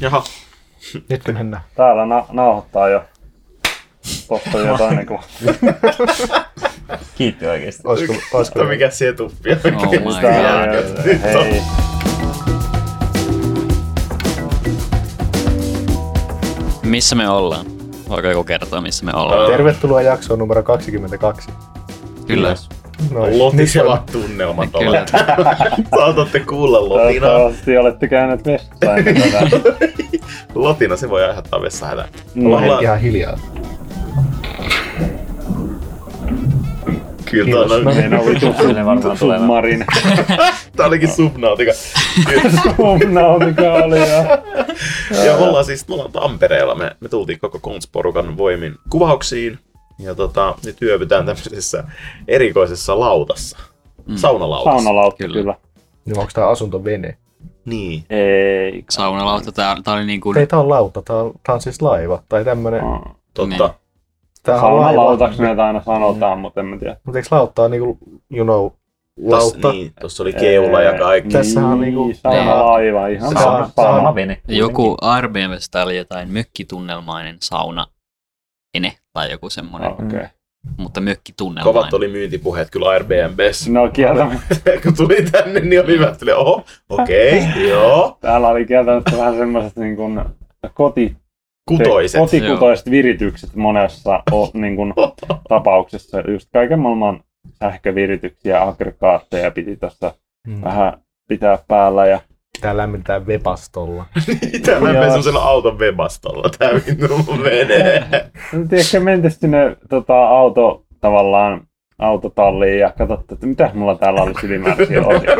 Jaha. Nyt mennään. Täällä na- nauhoittaa jo. Totta jotain niin kuin. Kiitti oikeesti. Olisiko, olisiko Kato mikä setuppi oikein. Oh my god. Hei. Missä me ollaan? Voiko joku kertoa, missä me ollaan? Tervetuloa jaksoon numero 22. Kyllä. Noin. Lotisevat tunnelmat Kyllä. ovat. Saatatte kuulla Lotinaa. Toivottavasti olette käyneet tätä. Lotina, se voi aiheuttaa vessahätä. ollaan Ollaan- hetki ihan hiljaa. Kyllä Kiitos. tää on, No Niin vitu Ne varmaan tulee. tää olikin Subnautica. Subnautica oli jo. Ja ollaan siis, me ollaan Tampereella, me, me tultiin koko Konsporukan voimin kuvauksiin. Ja tota, nyt yövytään tämmöisessä erikoisessa lautassa. Mm. Saunalautassa. Saunalautta Kyllä. kyllä. Niin onko tää asuntovene? Niin. Ei. Saunalauta, tää, tää oli niinku... Ei tää on lauta, tää on, tää on siis laiva. Tai tämmönen, Totta. Niin. tää on Saunalautaksi näitä aina sanotaan, mutta en mä tiedä. Mutta eikö lautta on niinku, you know, lautta? niin, tossa oli keula ja kaikki. Tässä on niinku- Saunalaiva, ihan on- Sama vene. Joku Airbnbstä oli jotain mökkitunnelmainen sauna ene tai joku semmonen, Okei. Okay. mutta mökkitunnelmainen. Kovat oli myyntipuheet kyllä Airbnbssä. No kieltämättä. Kun tuli tänne, niin oli hyvä. Tuli, oho, okei, okay, joo. Täällä oli kieltämättä vähän semmoiset niin kuin koti, Kutoiset. kotikutoiset viritykset monessa o, niin kuin, tapauksessa. Just kaiken maailman sähkövirityksiä, aggregaatteja piti tässä Mm. vähän pitää päällä. Ja Tää lämmitetään vepastolla. Tää lämpee Joo. semmoisella auton webastolla. Tää vittu menee. nyt ehkä mentäisiin sinne tota, auto tavallaan autotalliin ja katsotte, että mitäs mulla täällä olisi ylimääräisiä osia.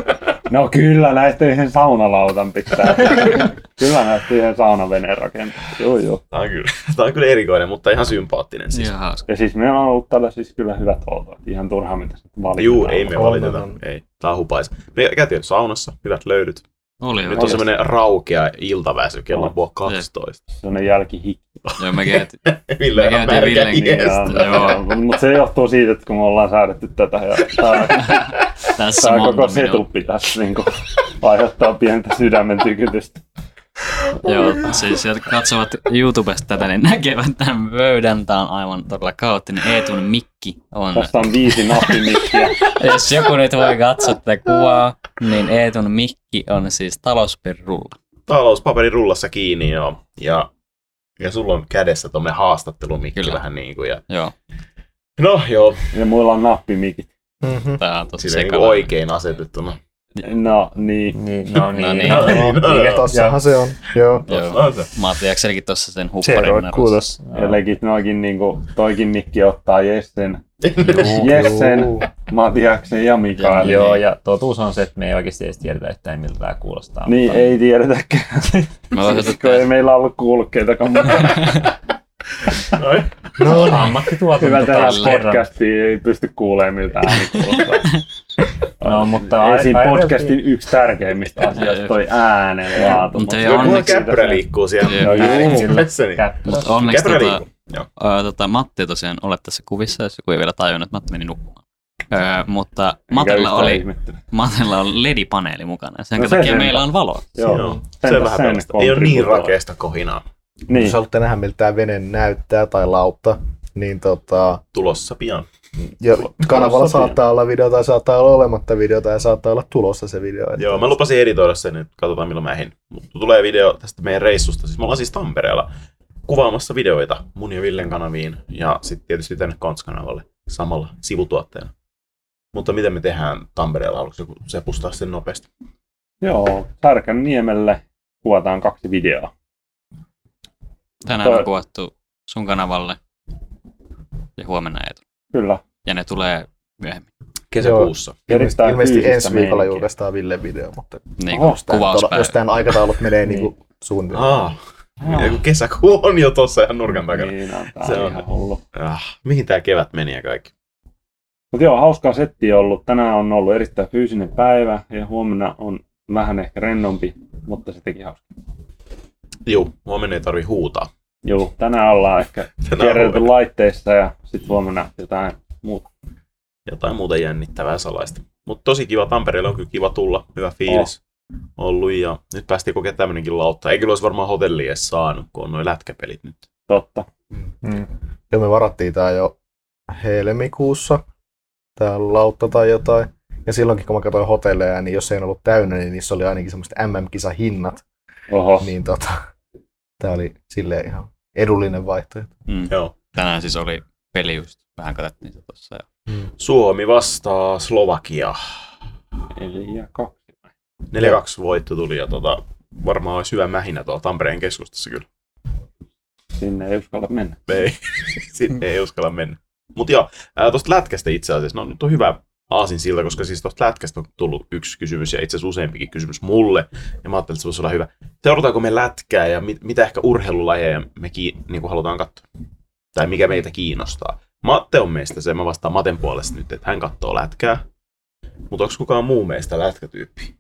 No kyllä, näistä yhden saunalautan pitää. kyllä näistä yhden saunaveneen rakentaa. Joo, joo. Tää on kyllä, tää on kyllä erikoinen, mutta ihan sympaattinen siis. Ihan hauska. Ja siis meillä on ollut täällä siis kyllä hyvät olot. Ihan turhaa mitä sitten valitetaan. Juu, ei me valiteta. Ei, tää on hupais. Me käytiin saunassa, hyvät löydyt. Oli Nyt hyvä. on semmonen raukea iltaväsy kello puoli 12. Sellainen jälkihikki. Joo, me käytiin, Millä Villen hiestä. Joo. Mutta se johtuu siitä, että kun me ollaan säädetty tätä ja tää, tässä tää koko setuppi tässä niinku aiheuttaa pientä sydämen tykytystä. Joo, siis jotka katsovat YouTubesta tätä, niin näkevät tämän pöydän. Tää on aivan todella kaoottinen. Eetun mikki on... Tässä on viisi nappimikkiä. Jos joku nyt voi katsoa tätä kuvaa, niin Eetun mikki on siis talousperirulla. Talouspaperin rullassa kiinni, joo. Ja, ja sulla on kädessä tommonen haastattelumikki Kyllä. vähän niinku. Ja... Joo, No joo, Ja muilla on nappimikit. Mm-hmm. tää on tosi sekava. oikein asetettuna. No niin. Niin, no niin. No niin. No niin. No niin. Tossahan se on. Joo. Joo. On se. Mä otin Akselkin tossa sen Se hupparin roikkuu tossa. Ja legit noikin niinku, toikin mikki ottaa Jessen, Jessen. Matiaksen ja Mikaelin. Joo, ja totuus on se, että me ei oikeasti edes tiedetä yhtään, miltä tämä kuulostaa. Niin, mutta- ei tiedetäkään. Mä voisin Kun ei meillä ollut kuulokkeitakaan. Noin. No niin. Ammattituotanto Hyvä tehdä podcastia, ei pysty kuulemaan miltä ääni kuulostaa. No, mutta Ei podcastin yksi tärkeimmistä asioista toi äänen laatu. Mutta ei mulla onneksi- käppyrä liikkuu siellä. Joo, niin. Mutta onneksi tota. Öö, tota, Matti ei tosiaan ole tässä kuvissa, jos joku ei vielä tajunnut, että Matti meni nukkumaan. Öö, mutta Matilla oli, Matilla on LED-paneeli mukana, sen No se takia sen- meillä on valo. Joo, Joo, se sentäs vähän sen. Ei ole niin rakeasta kohinaa. Niin, Jos haluatte nähdä, miltä tämä vene näyttää tai lautta, niin tota, Tulossa pian. Ja kanavalla Tulossa saattaa olla video tai saattaa olla olematta videota ja saattaa olla tulossa se video. Että Joo, mä lupasin editoida sen, että katsotaan milloin mä ehdin. Mutta tulee video tästä meidän reissusta. Siis me ollaan siis Tampereella kuvaamassa videoita mun ja Villen kanaviin ja sitten tietysti tänne Kons-kanavalle samalla sivutuotteena. Mutta miten me tehdään Tampereella? Haluatko joku sepustaa sen nopeasti? joo, Särkän niemelle kuvataan kaksi videoa. Tänään Toi- on kuvattu sun kanavalle ja huomenna Eetu. Kyllä. Ja ne tulee myöhemmin. Kesäkuussa. ilmeisesti, Erittäin ilmeisesti ensi viikolla meininkiä. julkaistaan Ville video, mutta Niin kuin kuvauspäivä. jos tämän aikataulut menee niin kuin. Aa, ja kun kesäkuu on jo tossa ihan nurkan takana. Niin on, tää Se on ihan hullu. Ah, mihin tää kevät meni ja kaikki? Mutta joo, hauskaa settiä ollut. Tänään on ollut erittäin fyysinen päivä ja huomenna on vähän ehkä rennompi, mutta se teki hauskaa. Juu, huomenna ei tarvi huutaa. Joo, tänään ollaan ehkä kierrelty laitteissa ja sitten huomenna jotain muuta. jotain muuta jännittävää salaista. Mutta tosi kiva, Tampereella on kyllä kiva tulla, hyvä fiilis. ollut ja nyt päästiin kokemaan tämmönenkin lautta. Ei kyllä olisi varmaan hotelli edes saanut, kun on noin lätkäpelit nyt. Totta. Mm. Ja me varattiin tää jo helmikuussa, tää lautta tai jotain. Ja silloinkin kun mä katsoin hotelleja, niin jos ei ollut täynnä, niin niissä oli ainakin semmoiset MM-kisahinnat. Oho. Niin tota, tää oli silleen ihan edullinen vaihtoehto. Mm. Joo. Tänään siis oli peli just, vähän katsottiin se tuossa. Ja... Suomi vastaa Slovakia. Eli ja kaksi. 4-2 voitto tuli ja tota, varmaan olisi hyvä mähinä tuolla Tampereen keskustassa kyllä. Sinne ei uskalla mennä. Ei, sinne ei uskalla mennä. Mutta joo, tuosta lätkästä itse asiassa, no nyt on hyvä aasin siltä, koska siis tuosta lätkästä on tullut yksi kysymys ja itse asiassa useampikin kysymys mulle. Ja mä ajattelin, että se voisi olla hyvä. Seurataanko me lätkää ja mit, mitä ehkä urheilulajeja me ki, niin kuin halutaan katsoa? Tai mikä meitä kiinnostaa? Matte on meistä se, mä vastaan Maten puolesta nyt, että hän katsoo lätkää. Mutta onko kukaan muu meistä lätkätyyppi?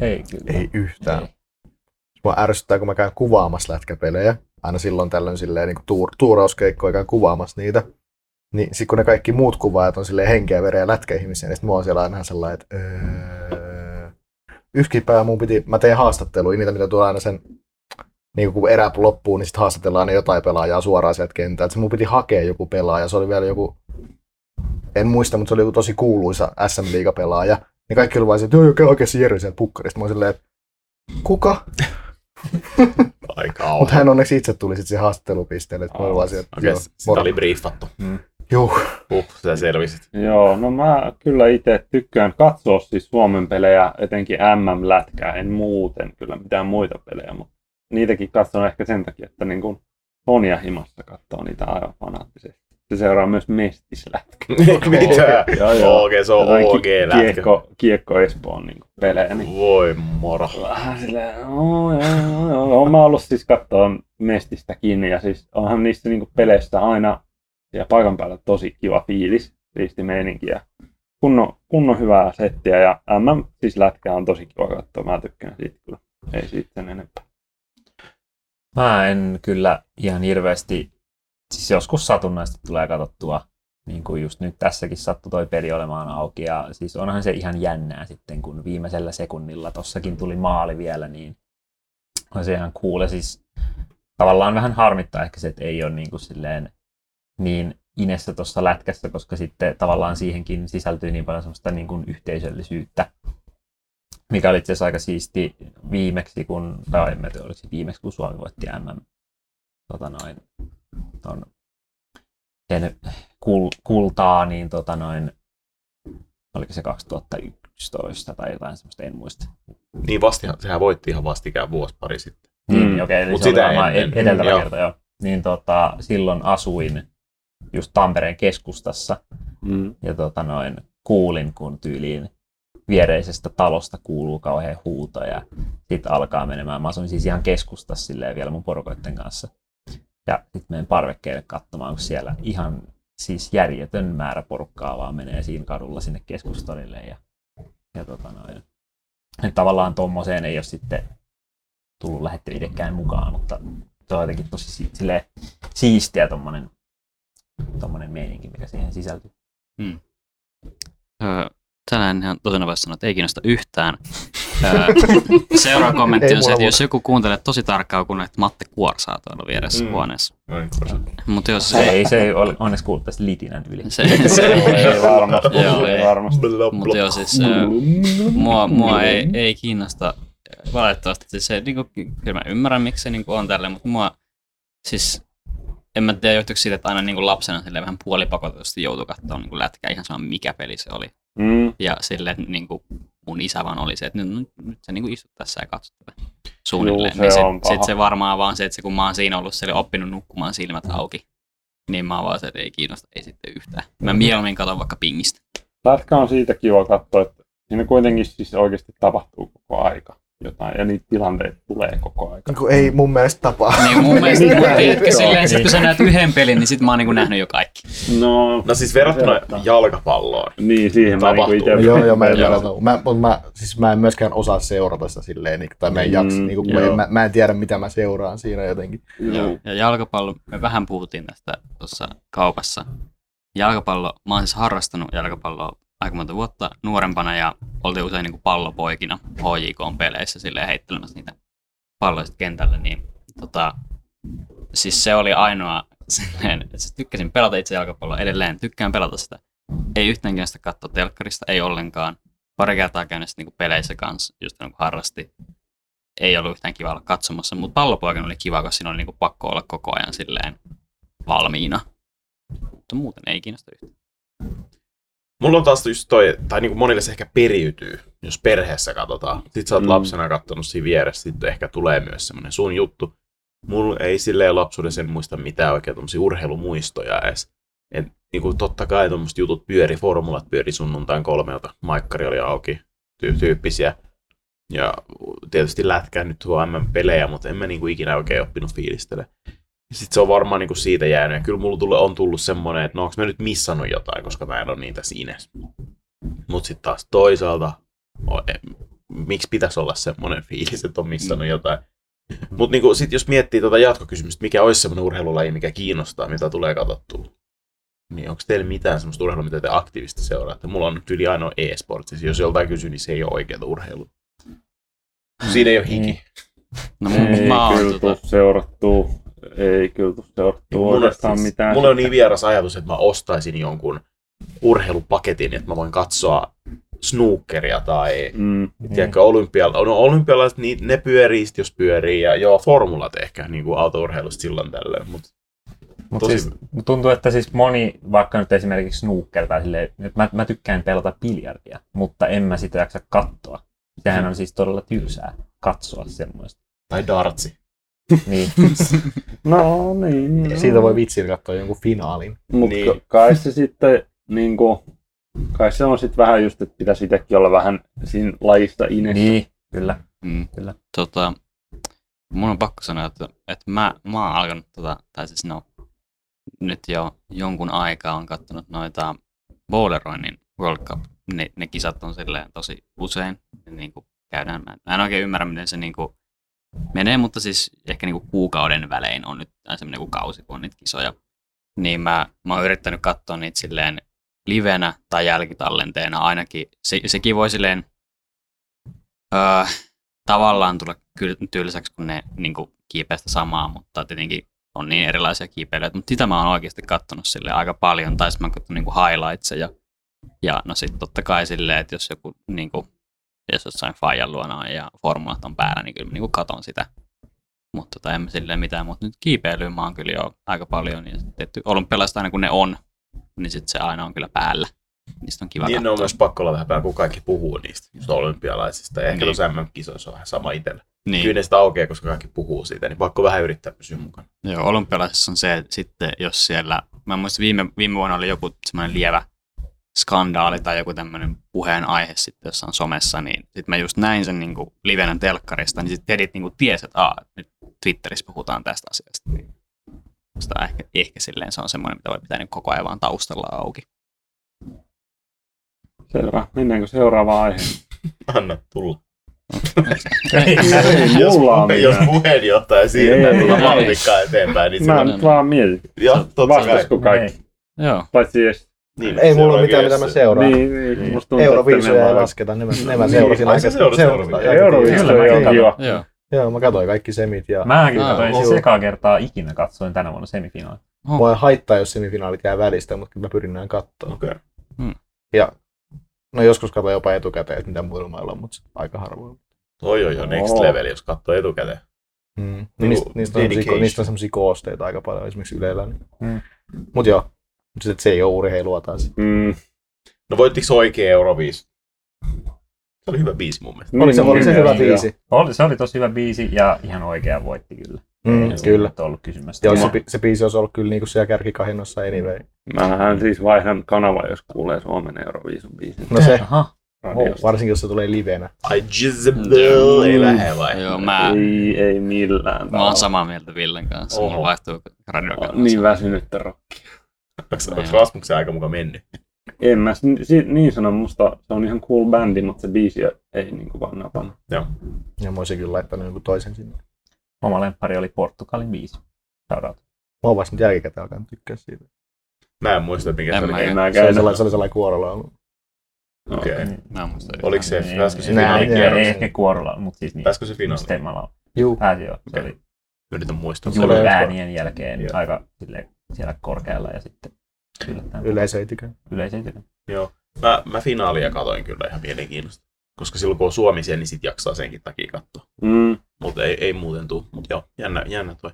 Ei kyllä. Ei yhtään. Ei. Mua ärsyttää, kun mä käyn kuvaamassa lätkäpelejä. Aina silloin tällöin silleen niin tuur, tuurauskeikkoja käyn kuvaamassa niitä. Niin sit kun ne kaikki muut kuvaajat on silleen henkeä, vereä ja lätkäihmisiä, niin sit mua on siellä aina sellainen, että öö, yksikin päivä mun piti, mä teen haastatteluja, niitä mitä tulee aina sen, niin kun erä loppuu, niin sitten haastatellaan ne jotain pelaajaa suoraan sieltä kentältä. Se mun piti hakea joku pelaaja, se oli vielä joku, en muista, mutta se oli joku tosi kuuluisa SM Liiga-pelaaja. Niin kaikki oli vaan se, että joo, joo, oikein Jere sieltä pukkarista. Mä silleen, että kuka? Aika Mutta hän onneksi itse tuli sitten siihen haastattelupisteelle, että olin vaan sieltä, Okei, joo, sitä moro. oli briefattu. Juh. Huh, sä selvisit. Joo, no mä kyllä itse tykkään katsoa siis Suomen pelejä, etenkin MM-lätkää, en muuten kyllä mitään muita pelejä, mutta niitäkin katson ehkä sen takia, että niin kuin Sonja himassa katsoo niitä aivan fanaattisesti. Se seuraa myös mestislätkää. Mitä? Joo, joo. Okei, se on Jotain OG ki- lätkä. Kiekko, kiekko Espoon niin pelejä, niin Voi moro. vähän silleen, joo, joo, joo, joo. Olen mä ollut siis katsoa Mestistä kiinni ja siis onhan niissä niinku peleissä aina ja paikan päällä tosi kiva fiilis, siisti meininki ja kunnon, kunnon hyvää settiä ja MM siis lätkää on tosi kiva katsoa, mä tykkään siitä kyllä, ei siitä sen enempää. Mä en kyllä ihan hirveästi, siis joskus satunnaisesti tulee katsottua, niin kuin just nyt tässäkin sattui toi peli olemaan auki ja siis onhan se ihan jännää sitten, kun viimeisellä sekunnilla tossakin tuli maali vielä, niin on se ihan cool. Siis tavallaan vähän harmittaa ehkä se, että ei ole niin kuin silleen niin inessä tuossa lätkässä, koska sitten tavallaan siihenkin sisältyy niin paljon semmoista niin kuin yhteisöllisyyttä, mikä oli itse asiassa aika siisti viimeksi, kun, tai en tiedä, oliko se viimeksi, kun Suomi voitti MM, tota noin, ton, sen kul, kultaa, niin tota noin, oliko se 2011 tai jotain semmoista, en muista. Niin vasti, sehän voitti ihan vastikään vuosi pari sitten. Niin, Mm. okei, eli Mut se oli sitä ed- edeltävä kerta, joo. Niin tota, silloin asuin just Tampereen keskustassa Mm. ja tota noin, kuulin, kun tyyliin viereisestä talosta kuuluu kauhean huuto ja sitten alkaa menemään. Mä asuin siis ihan keskustassa silleen vielä mun porukoiden kanssa. Ja sitten menen parvekkeelle katsomaan, kun siellä ihan siis järjetön määrä porukkaa vaan menee siinä kadulla sinne keskustorille. Ja, ja tota noin. Et tavallaan tommoseen ei ole sitten tullut lähetty itsekään mukaan, mutta se on jotenkin tosi si- siistiä tommonen, tommonen meininki, mikä siihen sisältyy. Öö, tänään ihan tosina vaiheessa sanoa, että ei kiinnosta yhtään. Seuraava kommentti on se, että jos joku kuuntelee tosi tarkkaan, kun että Matte kuorsaa tuolla vieressä Mm. huoneessa. Mutta jos Se ei, se ei ole onneksi kuullut tästä litinän yli. se, se, ei varmasti, Joo, ei ei. varmasti. Mutta joo, siis mua, mua ei, ei kiinnosta valitettavasti. Siis se, niinku, kyllä mä ymmärrän, miksi se niinku on tälleen, mutta mua siis en mä tiedä, johtuiko siitä, että aina niinku lapsena silleen vähän puolipakotetusti joutui katsoa niinku lätkää ihan sama mikä peli se oli. Mm. Ja silleen, että niinku mun isä vaan oli se, että nyt, nyt, sä niinku istut tässä ja katsot tätä suunnilleen. Juu, se niin sit, on paha. sit se varmaan vaan se, että se, kun mä oon siinä ollut, se oli oppinut nukkumaan silmät auki. Niin mä oon vaan se, että ei kiinnosta, ei sitten yhtään. Mä mieluummin katson vaikka pingistä. Lätkä on siitä kiva katsoa, että siinä kuitenkin siis oikeasti tapahtuu koko aika jotain ja niitä tilanteita tulee koko aika. Kun ei mun mielestä tapaa. Niin mun mielestä, Niin, niin, tiedätkö, silleen, sit kun sä näet yhden pelin, niin sit mä oon niinku nähnyt jo kaikki. No, No siis verrattuna Verrattuna. jalkapalloon. niin siihen mä niinku Tapahtuu. itse... Joo, joo, mä, joo. Mä, mutta mä, siis mä en myöskään osaa seurata sitä silleen, niin, tai mä en Mm, jaksa, niin kun, joo. en, mä, mä, en tiedä, mitä mä seuraan siinä jotenkin. Joo. Ja jalkapallo, me vähän puhuttiin tästä tuossa kaupassa. Jalkapallo, mä oon siis harrastanut jalkapalloa aika monta vuotta nuorempana ja oltiin usein niin pallopoikina HJK-peleissä silleen heittelemässä niitä palloja kentälle, niin tota, siis se oli ainoa silleen, että siis tykkäsin pelata itse jalkapalloa edelleen, tykkään pelata sitä. Ei yhtään kiinnosta katsoa telkkarista, ei ollenkaan. Pari kertaa käynyt sitten niinku peleissä kanssa, just niin harrasti. Ei ollut yhtään kiva olla katsomassa, mutta pallopoikana oli kiva, koska siinä oli niinku pakko olla koko ajan silleen valmiina. Mutta muuten ei kiinnosta yhtään. Mulla on taas just toi, tai niin kuin monille se ehkä periytyy, jos perheessä katsotaan. Sitten sä oot Mm. lapsena katsonut siinä vieressä, sitten ehkä tulee myös semmoinen sun juttu. Mulla ei silleen lapsuudessa en muista mitään oikein tommosia urheilumuistoja edes. Et, niin kuin totta kai tommoset jutut pyöri, formulat pyöri sunnuntain kolmelta, maikkari oli auki, ty- tyyppisiä. Ja tietysti lätkää nyt tuo MM-pelejä, mutta en mä niinku ikinä oikein oppinut fiilistele. Sitten se on varmaan niinku siitä jäänyt. Ja kyllä mulla tulle, on tullut semmoinen, että no onko mä nyt missannut jotain, koska mä en ole niitä siinä. Mutta sitten taas toisaalta, o- em- miksi pitäisi olla semmoinen fiilis, että on missannut jotain. Mutta niinku, sitten jos miettii tuota jatkokysymystä, mikä olisi semmoinen urheilulaji, mikä kiinnostaa, mitä tulee katsottua, niin onko teillä mitään semmoista urheilua, mitä te aktiivisesti seuraatte? Mulla on nyt yli ainoa e-sport, siis jos joltain kysyy, niin se ei ole oikeaa urheilua. Siinä ei ole hiki. No Ei mä oon kyllä tota, tuu seurattua. Ei kyllä tuu seurattua Mulla, oikeastaan siis, mitään. mulla on niin vieras ajatus, että mä ostaisin jonkun urheilupaketin, että mä voin katsoa snookeria tai Mm. tiedätkö, olympia, no, olympialaiset, niin ne pyörii sit, jos pyörii, ja joo, formulat ehkä niin kuin autourheilusta silloin tällöin, mutta Mutta Tosi- siis, tuntuu, että siis moni, vaikka nyt esimerkiksi snooker tai silleen, että mä, mä tykkään pelata biljardia, mutta en mä sitä jaksa katsoa. Sehän on siis todella tylsää katsoa semmoista. tai dartsi. Niin. No niin. no. Siitä voi vitsin katsoa jonkun finaalin. Mutta Niin. kai se sitten, niin kuin, kai se on sitten vähän just, että pitäisi itsekin olla vähän siinä lajista inessä. niin, kyllä. mm, Kyllä. tota, mun on pakko sanoa, että, että mä, mä oon alkanut, tota, tai siis no, nyt jo jonkun aikaa on katsonut noita bowleroinnin World Cup. Ne, ne kisat on silleen tosi usein. Niin kuin käydään. Mä, mä en oikein ymmärrä, miten se niin kuin menee, mutta siis ehkä niin kuin kuukauden välein on nyt semmoinen kuin kausi, kun on niitä kisoja. Niin mä, mä oon yrittänyt katsoa niitä silleen livenä tai jälkitallenteena ainakin. Se, sekin voi silleen öö, tavallaan tulla tylsäksi, kun ne niin kuin, kiipeää sitä samaa, mutta tietenkin on niin erilaisia kiipeilyitä. Mutta sitä mä oon oikeasti katsonut sille aika paljon, tai sitten mä oon katsonut niin highlightseja. Ja no sitten totta kai silleen, että jos joku, niin kuin, jos jossain Fajan luona on ja formulat on päällä, niin kyllä mä niin katon sitä. Mutta tota, en mä silleen mitään, mutta nyt kiipeilyä mä oon kyllä jo aika paljon. Ja sitten tietty olympialaiset aina kun ne on, niin sitten se aina on kyllä päällä. Niistä on kiva Niin ne on katsoa. myös pakko olla vähän päällä, kun kaikki puhuu niistä just olympialaisista. Ja ehkä Niin. tuossa MM-kisoissa on vähän sama itsellä. Niin. Kyllä ne sitä aukeaa, koska kaikki puhuu siitä, niin pakko vähän yrittää pysyä mukana. Joo, olympialaisissa on se, että sitten jos siellä, mä muistan viime, viime vuonna oli joku semmoinen lievä skandaali tai joku tämmöinen puheenaihe sitten jossain somessa, niin sitten mä just näin sen niin livenä telkkarista, niin sitten Tedit niin ties, että Aa, nyt Twitterissä puhutaan tästä asiasta. Niin sitä ehkä, ehkä silleen se on semmoinen, mitä voi pitää niin koko ajan vaan taustalla auki. Selvä. Mennäänkö seuraavaan aiheeseen? Anna tulla. Ei jos, mulla on puhe, jos mitään. puheenjohtaja siirtää Ei, tulla ei. mallikkaa eteenpäin, niin Mä nyt vaan mietin. Joo, totta kai. Vastasko kaikki? Joo. Paitsi edes. Niin, Ei mulla ole mitään, mitä mä seuraan. Niin, niin. Euroviisuja että ei lasketa, ne mä, ne mä Niin. seurasin aika- seurasin Euroviisuja? on kiva. Joo. Joo, mä katsoin kaikki semit ja Mäkin katsoin siis ekaa kertaa ikinä katsoin tänä vuonna semifinaalit. mua ei haittaa, jos semifinaalit jää välistä, mutta kyllä mä pyrin näin katsoa. Okei. Ja no joskus katsoin jopa etukäteen, että mitä muilla mailla on, mutta aika harvoin. Toi on jo next level, jos katsoo etukäteen. Mm. Niistä, niistä, on niistä on semmosia koosteita aika paljon esimerkiksi Ylellä. Niin. Mm. Mut joo, mut sit se ei ole urheilua taas. Mm. No voittiko oikein Euroviis? Se oli hyvä biisi mun mielestä. Oli se, oli se hyvä joo. biisi. Oli, se oli tosi hyvä biisi ja ihan oikea voitti kyllä. Mm, Ei se kyllä. ollut kysymästä. Joo, se, se biisi olisi ollut kyllä niinku siellä kärkikahinnossa anyway. Mähän siis vaihdan kanava, jos kuulee Suomen Euroviisun biisin No se, Aha. radiosta. varsinkin jos se tulee livenä. Ai Jezebel, ei lähde vai? Joo, mä, Ei, ei millään mä oon samaa mieltä Villen kanssa. Oho. Mulla vaihtuu radiokanava. Niin väsynyttä rokkia. Onko Niin. Rasmuksen aika muka mennyt? En mä si- si- niin sano, musta se on ihan cool bändi, mutta se biisi ei niinku vaan napannut. Ja mä olisin kyllä laittanut jonkun toisen sinne. Oma lemppari oli Portugalin biisi. Shout out. Mä oon vasta nyt jälkikäteen alkanut tykkää siitä. Mä en muista, että mikä En se oli. mä- Se oli sellainen, se oli sellainen kuorolla ollut. Okei. Okay. Mä en muista. Oliko se, Niin, pääskö se niin, Nää, finaalin ei, joo. ehkä kuorolla, mutta siis niin. Pääskö se finaaliin? Stemmalla Juu. pääsi jo. Se oli, Yritän muistaa. Joo. Joo. äänien jälkeen Joo. aika sille, siellä korkealla ja sitten yllättäen Yleisö ei tykännyt. yleisö ei tykännyt. Joo. Mä, mä finaalia katoin kyllä ihan mielenkiinnosta. Koska silloin kun on Suomi siellä, niin sit jaksaa senkin takia katsoa. Mm. Mutta ei, ei muuten tuu. Mutta joo, jännä, jännä toi.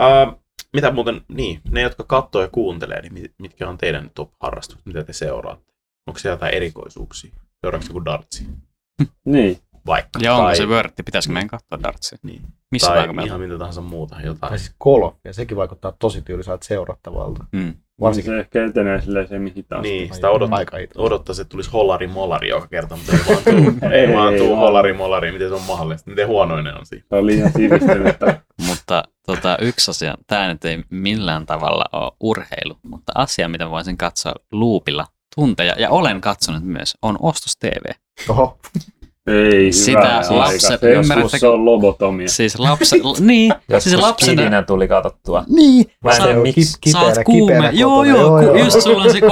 Uh, mitä muuten, niin, ne jotka katsoo ja kuuntelee, niin mit- mitkä on teidän top-harrastukset, mitä te seuraatte? Onko siellä jotain erikoisuuksia? Seuraavaksi joku dartsi? Niin. Vaikka. Ja onko tai, se vörtti? Pitäisikö meidän katsoa dartsia? Niin. Missä tai meillä ihan on? mitä tahansa muuta. Jotain. Tai siis golf, ja sekin vaikuttaa tosi tyyliseltä seurattavalta. Mm. Varsinkin Se ehkä etenee silleen se mihin taas. Niin, sitä odot, odottaisi, että tulisi hollari molari joka kerta, mutta ei vaan tuu. ei, Ei, vaan tuu ei, hollari molari. Miten se on mahdollista? Miten huonoinen on siinä? Se on liian sivistynyttä. Mutta tota, yksi asia, tämä nyt ei millään tavalla ole urheilu, mutta asia, mitä voisin katsoa luupilla tunteja, ja olen katsonut myös, on Ostos TV. Oho, Ei, Sitä aika. lapset- Se, ymmärrättekö- se on lobotomia. Siis lapset, niin, Joskus siis lapsena, kidinä tuli katsottua. niin, Mä en tiedä on miksi. sä oot kuume, kipeänä joo, joo, joo, joo. just sulla on se 37,5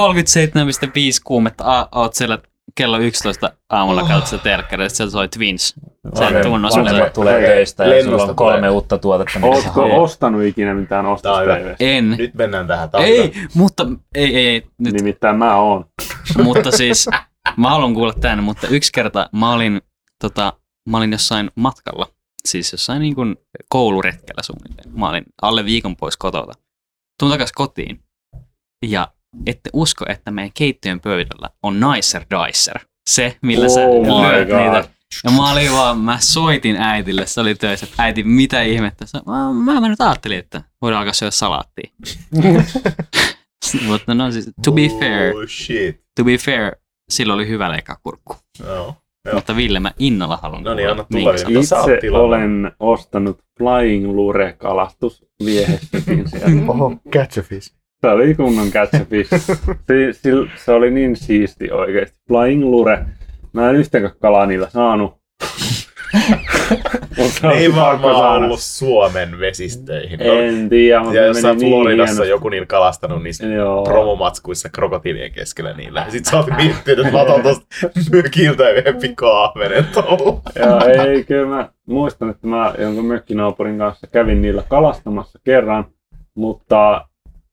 kuumetta, a, oot siellä kello 11 aamulla Oh. katsot telkkarista, sieltä soi Twins. Tunnu vanhemmat semmoisen- tulee töistä ja Lennosta sulla on kolme tulee. uutta tuotetta. Ootko ostanut ikinä mitään Tää on ostos hyvä. TV:stä? En, Nyt mennään tähän. Tää on ei, mutta ei, ei, ei, nyt Nimittäin mä oon. mutta siis mä haluan kuulla tämän, mutta yksi kerta mä olin, tota, mä olin jossain matkalla, siis jossain niin kuin kouluretkellä suunnilleen. Mä olin alle viikon pois kotota. Tuun takas kotiin ja ette usko, että meidän keittiön pöydällä on Nicer Dicer. Se, millä sä Oh my lyöt God. niitä. Ja mä olin vaan, mä soitin äitille, se oli töissä, että äiti, mitä ihmettä? Sä, mä, mä nyt ajattelin, että voidaan alkaa syödä salaattia. Mutta no siis, to be fair, Oh shit. to be fair, sillä oli hyvä leikkaa kurkku. Joo. Joo. Mutta Ville, mä innolla haluan No niin, kuulla, anna tulla Itse olen ostanut Flying Lure kalastusviehestäkin sieltä. oho, catch a fish. Se oli kunnon catch a fish. Se, se, se oli niin siisti oikeesti. Flying Lure. Mä en yhtäkään kalaa niillä saanut. Mutta Ne ei varmaan ollut Suomen vesistöihin. No, En tiedä, mutta ja jossain meni niin Floridassa hienosti. joku niillä kalastanut niissä Joo. promomatskuissa krokotiilien keskellä niillä. Sitten sä oot miettinyt, että mä otan tosta mökiltä yhden pikaahvenen tuolla. Ja ei, kyllä mä muistan, että mä jonkun mökkinaapurin kanssa kävin niillä kalastamassa kerran, mutta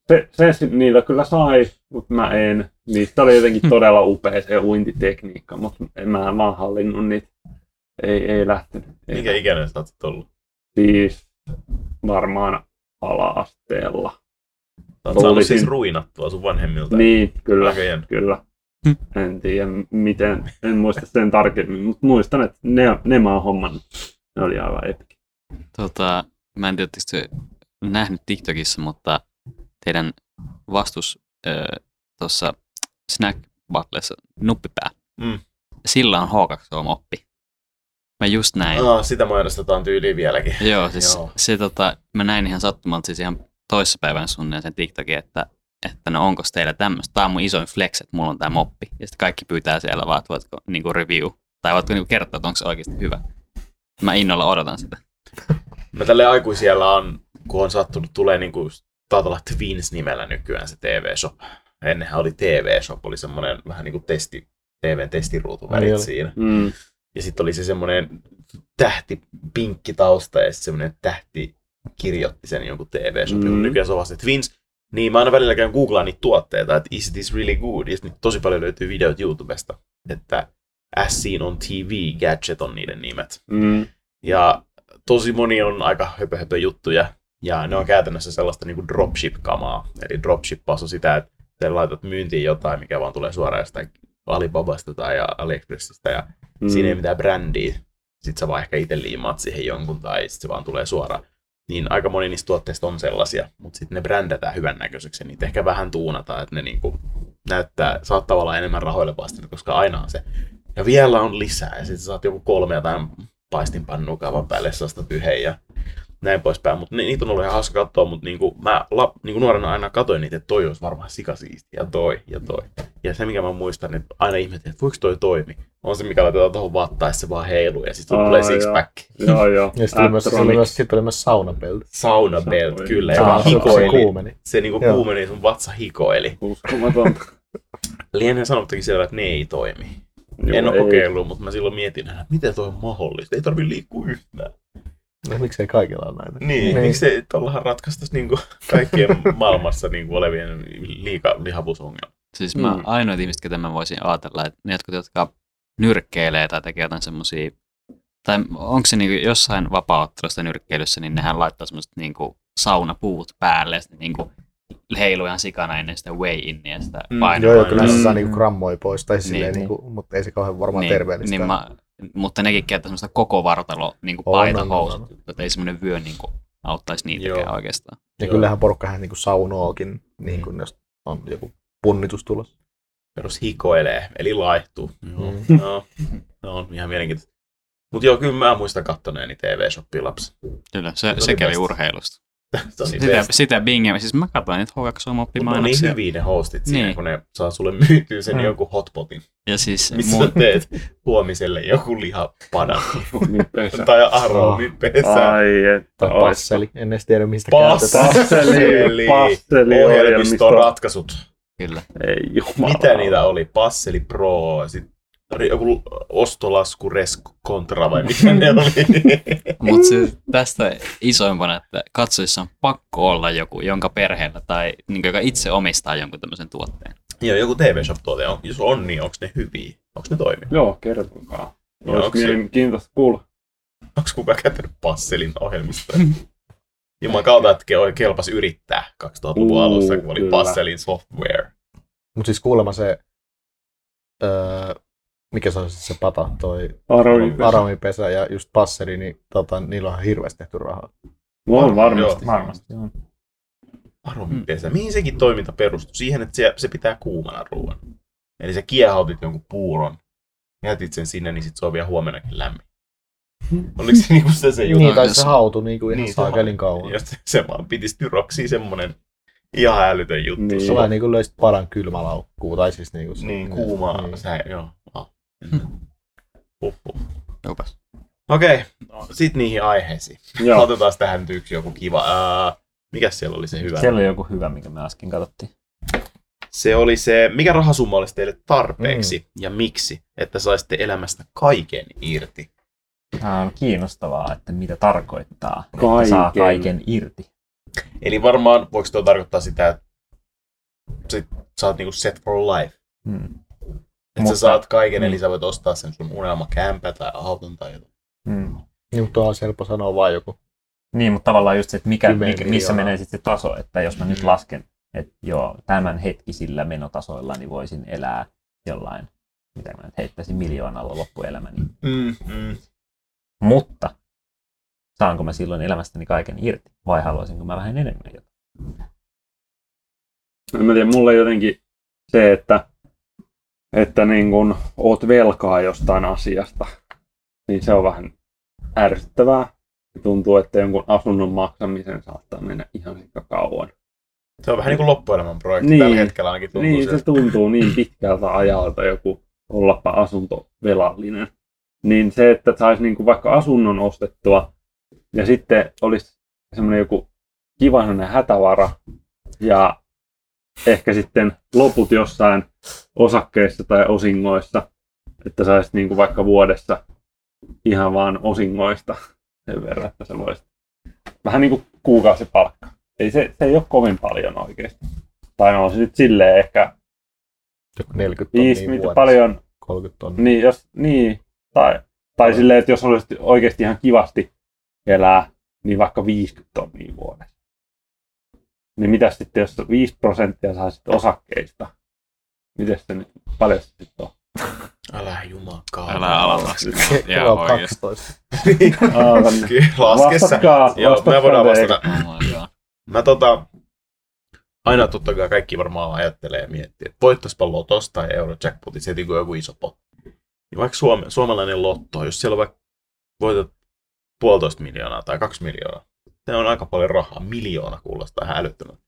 se, se niillä kyllä sai, mutta mä en. Niistä oli jotenkin todella upea se uintitekniikka, mutta en mä vaan hallinnut niitä. Ei, ei lähtenyt. Ei Mikä ikäinen sä oot ollut? Siis varmaan ala-asteella. Sä oot saanut siis ruinattua sun vanhemmilta. Niin, kyllä, Aika jännä. kyllä. Hm. En tiedä miten, en muista sen tarkemmin, mutta muistan, että ne, ne mä oon hommannut. Ne oli aivan epic. Tota, mä en tiedä, te nähnyt TikTokissa, mutta teidän vastus tuossa Snack Battlessa nuppipää. Mm. Sillä on H2O-moppi. Mä just näin. Ah, sitä mainostetaan tyyliin vieläkin. Joo, siis Joo. se tota, mä näin ihan sattumalta siis ihan toissapäivän suunnilleen sen TikTokin, että, että no onko teillä tämmöistä. Tämä on mun isoin flex, että mulla on tämä moppi. Ja sitten kaikki pyytää siellä vaan, että voitko niinku review. Tai voitko niinku kertoa, että onko se oikeasti hyvä. Mä innolla odotan sitä. Mä tälle aikuisiellä on, kun on sattunut, tulee niinku, taitaa olla Twins-nimellä nykyään se TV-shop. Ennenhän oli TV-shop, oli semmoinen vähän niinku testi, TVn Ai oli. siinä. Mm. Ja sitten oli se semmoinen tähti pinkki tausta ja sitten semmoinen tähti kirjoitti sen jonkun TV-shopin. Mm. Nykyään se on vasta Twins. Niin mä aina välillä käyn googlaan niitä tuotteita, että is this really good? Ja nyt tosi paljon löytyy videot YouTubesta, että As Seen on TV, Gadget on niiden nimet. Mm. Ja tosi moni on aika höpö, höpö juttuja. Ja ne on käytännössä sellaista niin dropship-kamaa. Eli dropshippaus on sitä, että sä laitat myyntiin jotain, mikä vaan tulee suoraan jostain Alibabasta tai AliExpressistä. Ja Mm. siinä ei mitään brändiä. Sitten sä vaan ehkä itse liimaat siihen jonkun tai sit se vaan tulee suoraan. Niin aika moni niistä tuotteista on sellaisia, mutta sitten ne brändätään hyvännäköiseksi ja niitä ehkä vähän tuunataan, että ne niinku näyttää, saattaa olla enemmän rahoille vastannut, koska aina on se. Ja vielä on lisää ja sitten saat joku kolme jotain paistinpannua kaavan päälle sellaista pyheen ja näin poispäin. Mutta niitä on ollut ihan hauska katsoa, mutta niinku, mä la, niinku nuorena aina katsoin niitä, että toi olisi varmaan sikasiisti ja toi ja toi. Ja se, mikä mä muistan, että aina ihmetin, että voiko toi toimi. On se, mikä laitetaan tuohon vattaan ja se vaan heiluu ja sitten tulee joo. six-pack. Joo, joo. Ja sitten oli myös, oli myös, sit oli myös saunapelti. Sauna belt, Oi. kyllä. Se, Ja vaan- se, se hikoili. kuumeni. Se niinku kuumeni, sun vatsa hikoili. Uskomatonta. Lienee sanottakin siellä, että ne ei toimi. Joo, en ole ei. kokeillut, mutta mä silloin mietin, että miten toi on mahdollista. Ei tarvi liikkua yhtään. No, miksei kaikilla ole näitä? Niin, Niin. miksei tuollahan ratkaistaisi niinku kaikkien maailmassa niinku olevien liikalihavuusongelmat. Siis mä, Mm. ainoat ihmiset, ketä mä voisin ajatella, että ne jotkut, jotka nyrkkeilee tai tekee jotain semmosia, tai onko se niinku jossain vapaa-ottelusta nyrkkeilyssä, niin nehän laittaa semmoiset niinku saunapuut päälle, ja sitten niinku heiluu ihan sikana ennen sitä way innia, sitä Mm, painoa. Joo, joo, kyllä se Mm. saa niinku grammoja pois, tai silleen, Niin. niinku, mutta ei se kauhean varmaan niin, terveellistä. niin mä, mutta nekin käyttää semmoista koko vartalo niinku On, paita on, on, housut, on. että ei semmoinen vyö niinku auttaisi niitäkään Joo. oikeastaan. Ja Joo. kyllähän porukka hän niinku saunookin, niin kun jos on joku punnitus tulossa. Perus hikoilee, eli laihtuu. Joo. Mm. No, no, on ihan mielenkiintoista. Mutta joo, kyllä mä muistan kattoneeni TV-shoppia lapsi. Kyllä, se, Se se, kävi best. urheilusta. Sitä, best. sitä binge, siis mä katsoin niitä H2 Mut ne on niin hyviä ne hostit siinä, Niin. kun ne saa sulle myytyä sen Mm. jonkun hotpotin, Ja siis missä mun, teet huomiselle joku lihapadan Niin pesä. tai aroomin pesää. Ai että passeli, en edes tiedä mistä käytetään. Passeli, passeli Ohjelmiston ohjelmisto. ratkaisut. kyllä. Ei jumala. Mitä niitä oli? Passeli Pro, sitten joku ostolasku Resk Contra vai mitä ne oli? Mutta se, tästä isoimpana, että katsojissa on pakko olla joku, jonka perheellä tai niin joka itse omistaa jonkun tämmöisen tuotteen. Joo, joku TV-shop-tuote on. Jos on, niin onko ne hyviä? Onko ne toimia? Joo, kertokaa. Joo, Olisi onks mielenkiintoista kuulla. Onko kukaan käyttänyt Passelin ohjelmistoa? Juman kautta, että ke- kelpas yrittää 2000-luvun Uu, alussa, kun oli kyllä. Passelin software. Mutta siis kuulemma se, öö, mikä se on se pata, toi Aroi. aramipesä ja just passeri, niin tota, niillä on hirveästi tehty rahaa. On varmasti. Varmasti on. Aromipesä. Mihin sekin toiminta perustuu? Siihen, että se, se pitää kuumana ruoan. Eli sä kiehautit jonkun puuron, jätit sen sinne, niin sit se on vielä huomenakin lämmin. Oliko se niinku se, se juttu? Niin, tai jos- se hautui niinku ihan Niin, niin, saakelin kauan. Ja se, se vaan piti styroksiin semmonen ihan älytön juttu. Niin. Se Sulla vähän niin kuin löisit padan kylmälaukkuun, tai siis niin kuin se, niin kuumaa. Niin. Sä, joo. Ah. Huhhuh. Okei, no, sit niihin aiheisiin. Joo. Otetaan tähän nyt yksi joku kiva. Ää, mikäs siellä oli se hyvä? Siellä oli joku hyvä, mikä me äsken katsottiin. Se oli se, mikä rahasumma olisi teille tarpeeksi mm. ja miksi, että saisitte elämästä kaiken irti. Tämä on kiinnostavaa, että mitä tarkoittaa, että Kaiken. saa kaiken irti. Eli varmaan, voiko tuo tarkoittaa sitä, että sit sä oot niinku set for life. Hmm. Että Mutta- sä saat kaiken, niin. eli sä voit ostaa sen sun unelmakämpä tai auton tai jotain. Hmm. Niin, mutta on helppo sanoa vaan joku. Niin, mutta tavallaan just se, että mikä, mikä, missä menee sitten se taso, että jos mä nyt Mm. lasken, että joo, tämän hetkisillä menotasoilla niin voisin elää jollain, mitä mä nyt heittäisin miljoonalla loppuelämäni. Mm, mm. Mutta saanko mä silloin elämästäni kaiken irti vai haluaisinko mä vähän enemmän jotain? En mä tiedä, mulle jotenkin se, että, että niin kun oot velkaa jostain asiasta, niin se on vähän ärsyttävää. Tuntuu, että jonkun asunnon maksamisen saattaa mennä ihan sikka kauan. Se on vähän niin kuin loppuelämän projekti Niin. tällä hetkellä ainakin tuntuu Niin, siltä. se tuntuu niin pitkältä ajalta joku ollapa asuntovelallinen. Niin se, että saisi niinku vaikka asunnon ostettua ja sitten olisi semmoinen joku kiva hätävara ja ehkä sitten loput jossain osakkeissa tai osingoissa, että saisi niinku vaikka vuodessa ihan vaan osingoista sen verran, että se voisi vähän niin kuin kuukausipalkka. Ei se, se ei ole kovin paljon oikeasti. Tai no se nyt silleen ehkä Joku 40 viisi, tonnia vuodessa, paljon, 30 tonnia. niin, jos, niin, tai, tai silleen, että jos olisit oikeasti ihan kivasti elää, niin vaikka 50 tonnia vuodessa. Niin mitä sitten, jos 5 prosenttia saisit osakkeista? Miten se nyt, paljon se sitten on? Älä jumakaan. Älä aloita. Kello Ihan on oikeesti. 12. Aavan. Kyllä, Laske sä. Vastatkaa, Joo, me voidaan vastata. Oh. Mä tota, aina totta kai kaikki varmaan ajattelee ja miettii, että voittaispa lotosta tai eurojackpotit heti kun joku iso potti. Niin vaikka suome, suomalainen lotto, jos siellä vaikka voitat puolitoista miljoonaa tai kaksi miljoonaa, se on aika paljon rahaa. Miljoona kuulostaa ihan älyttömältä.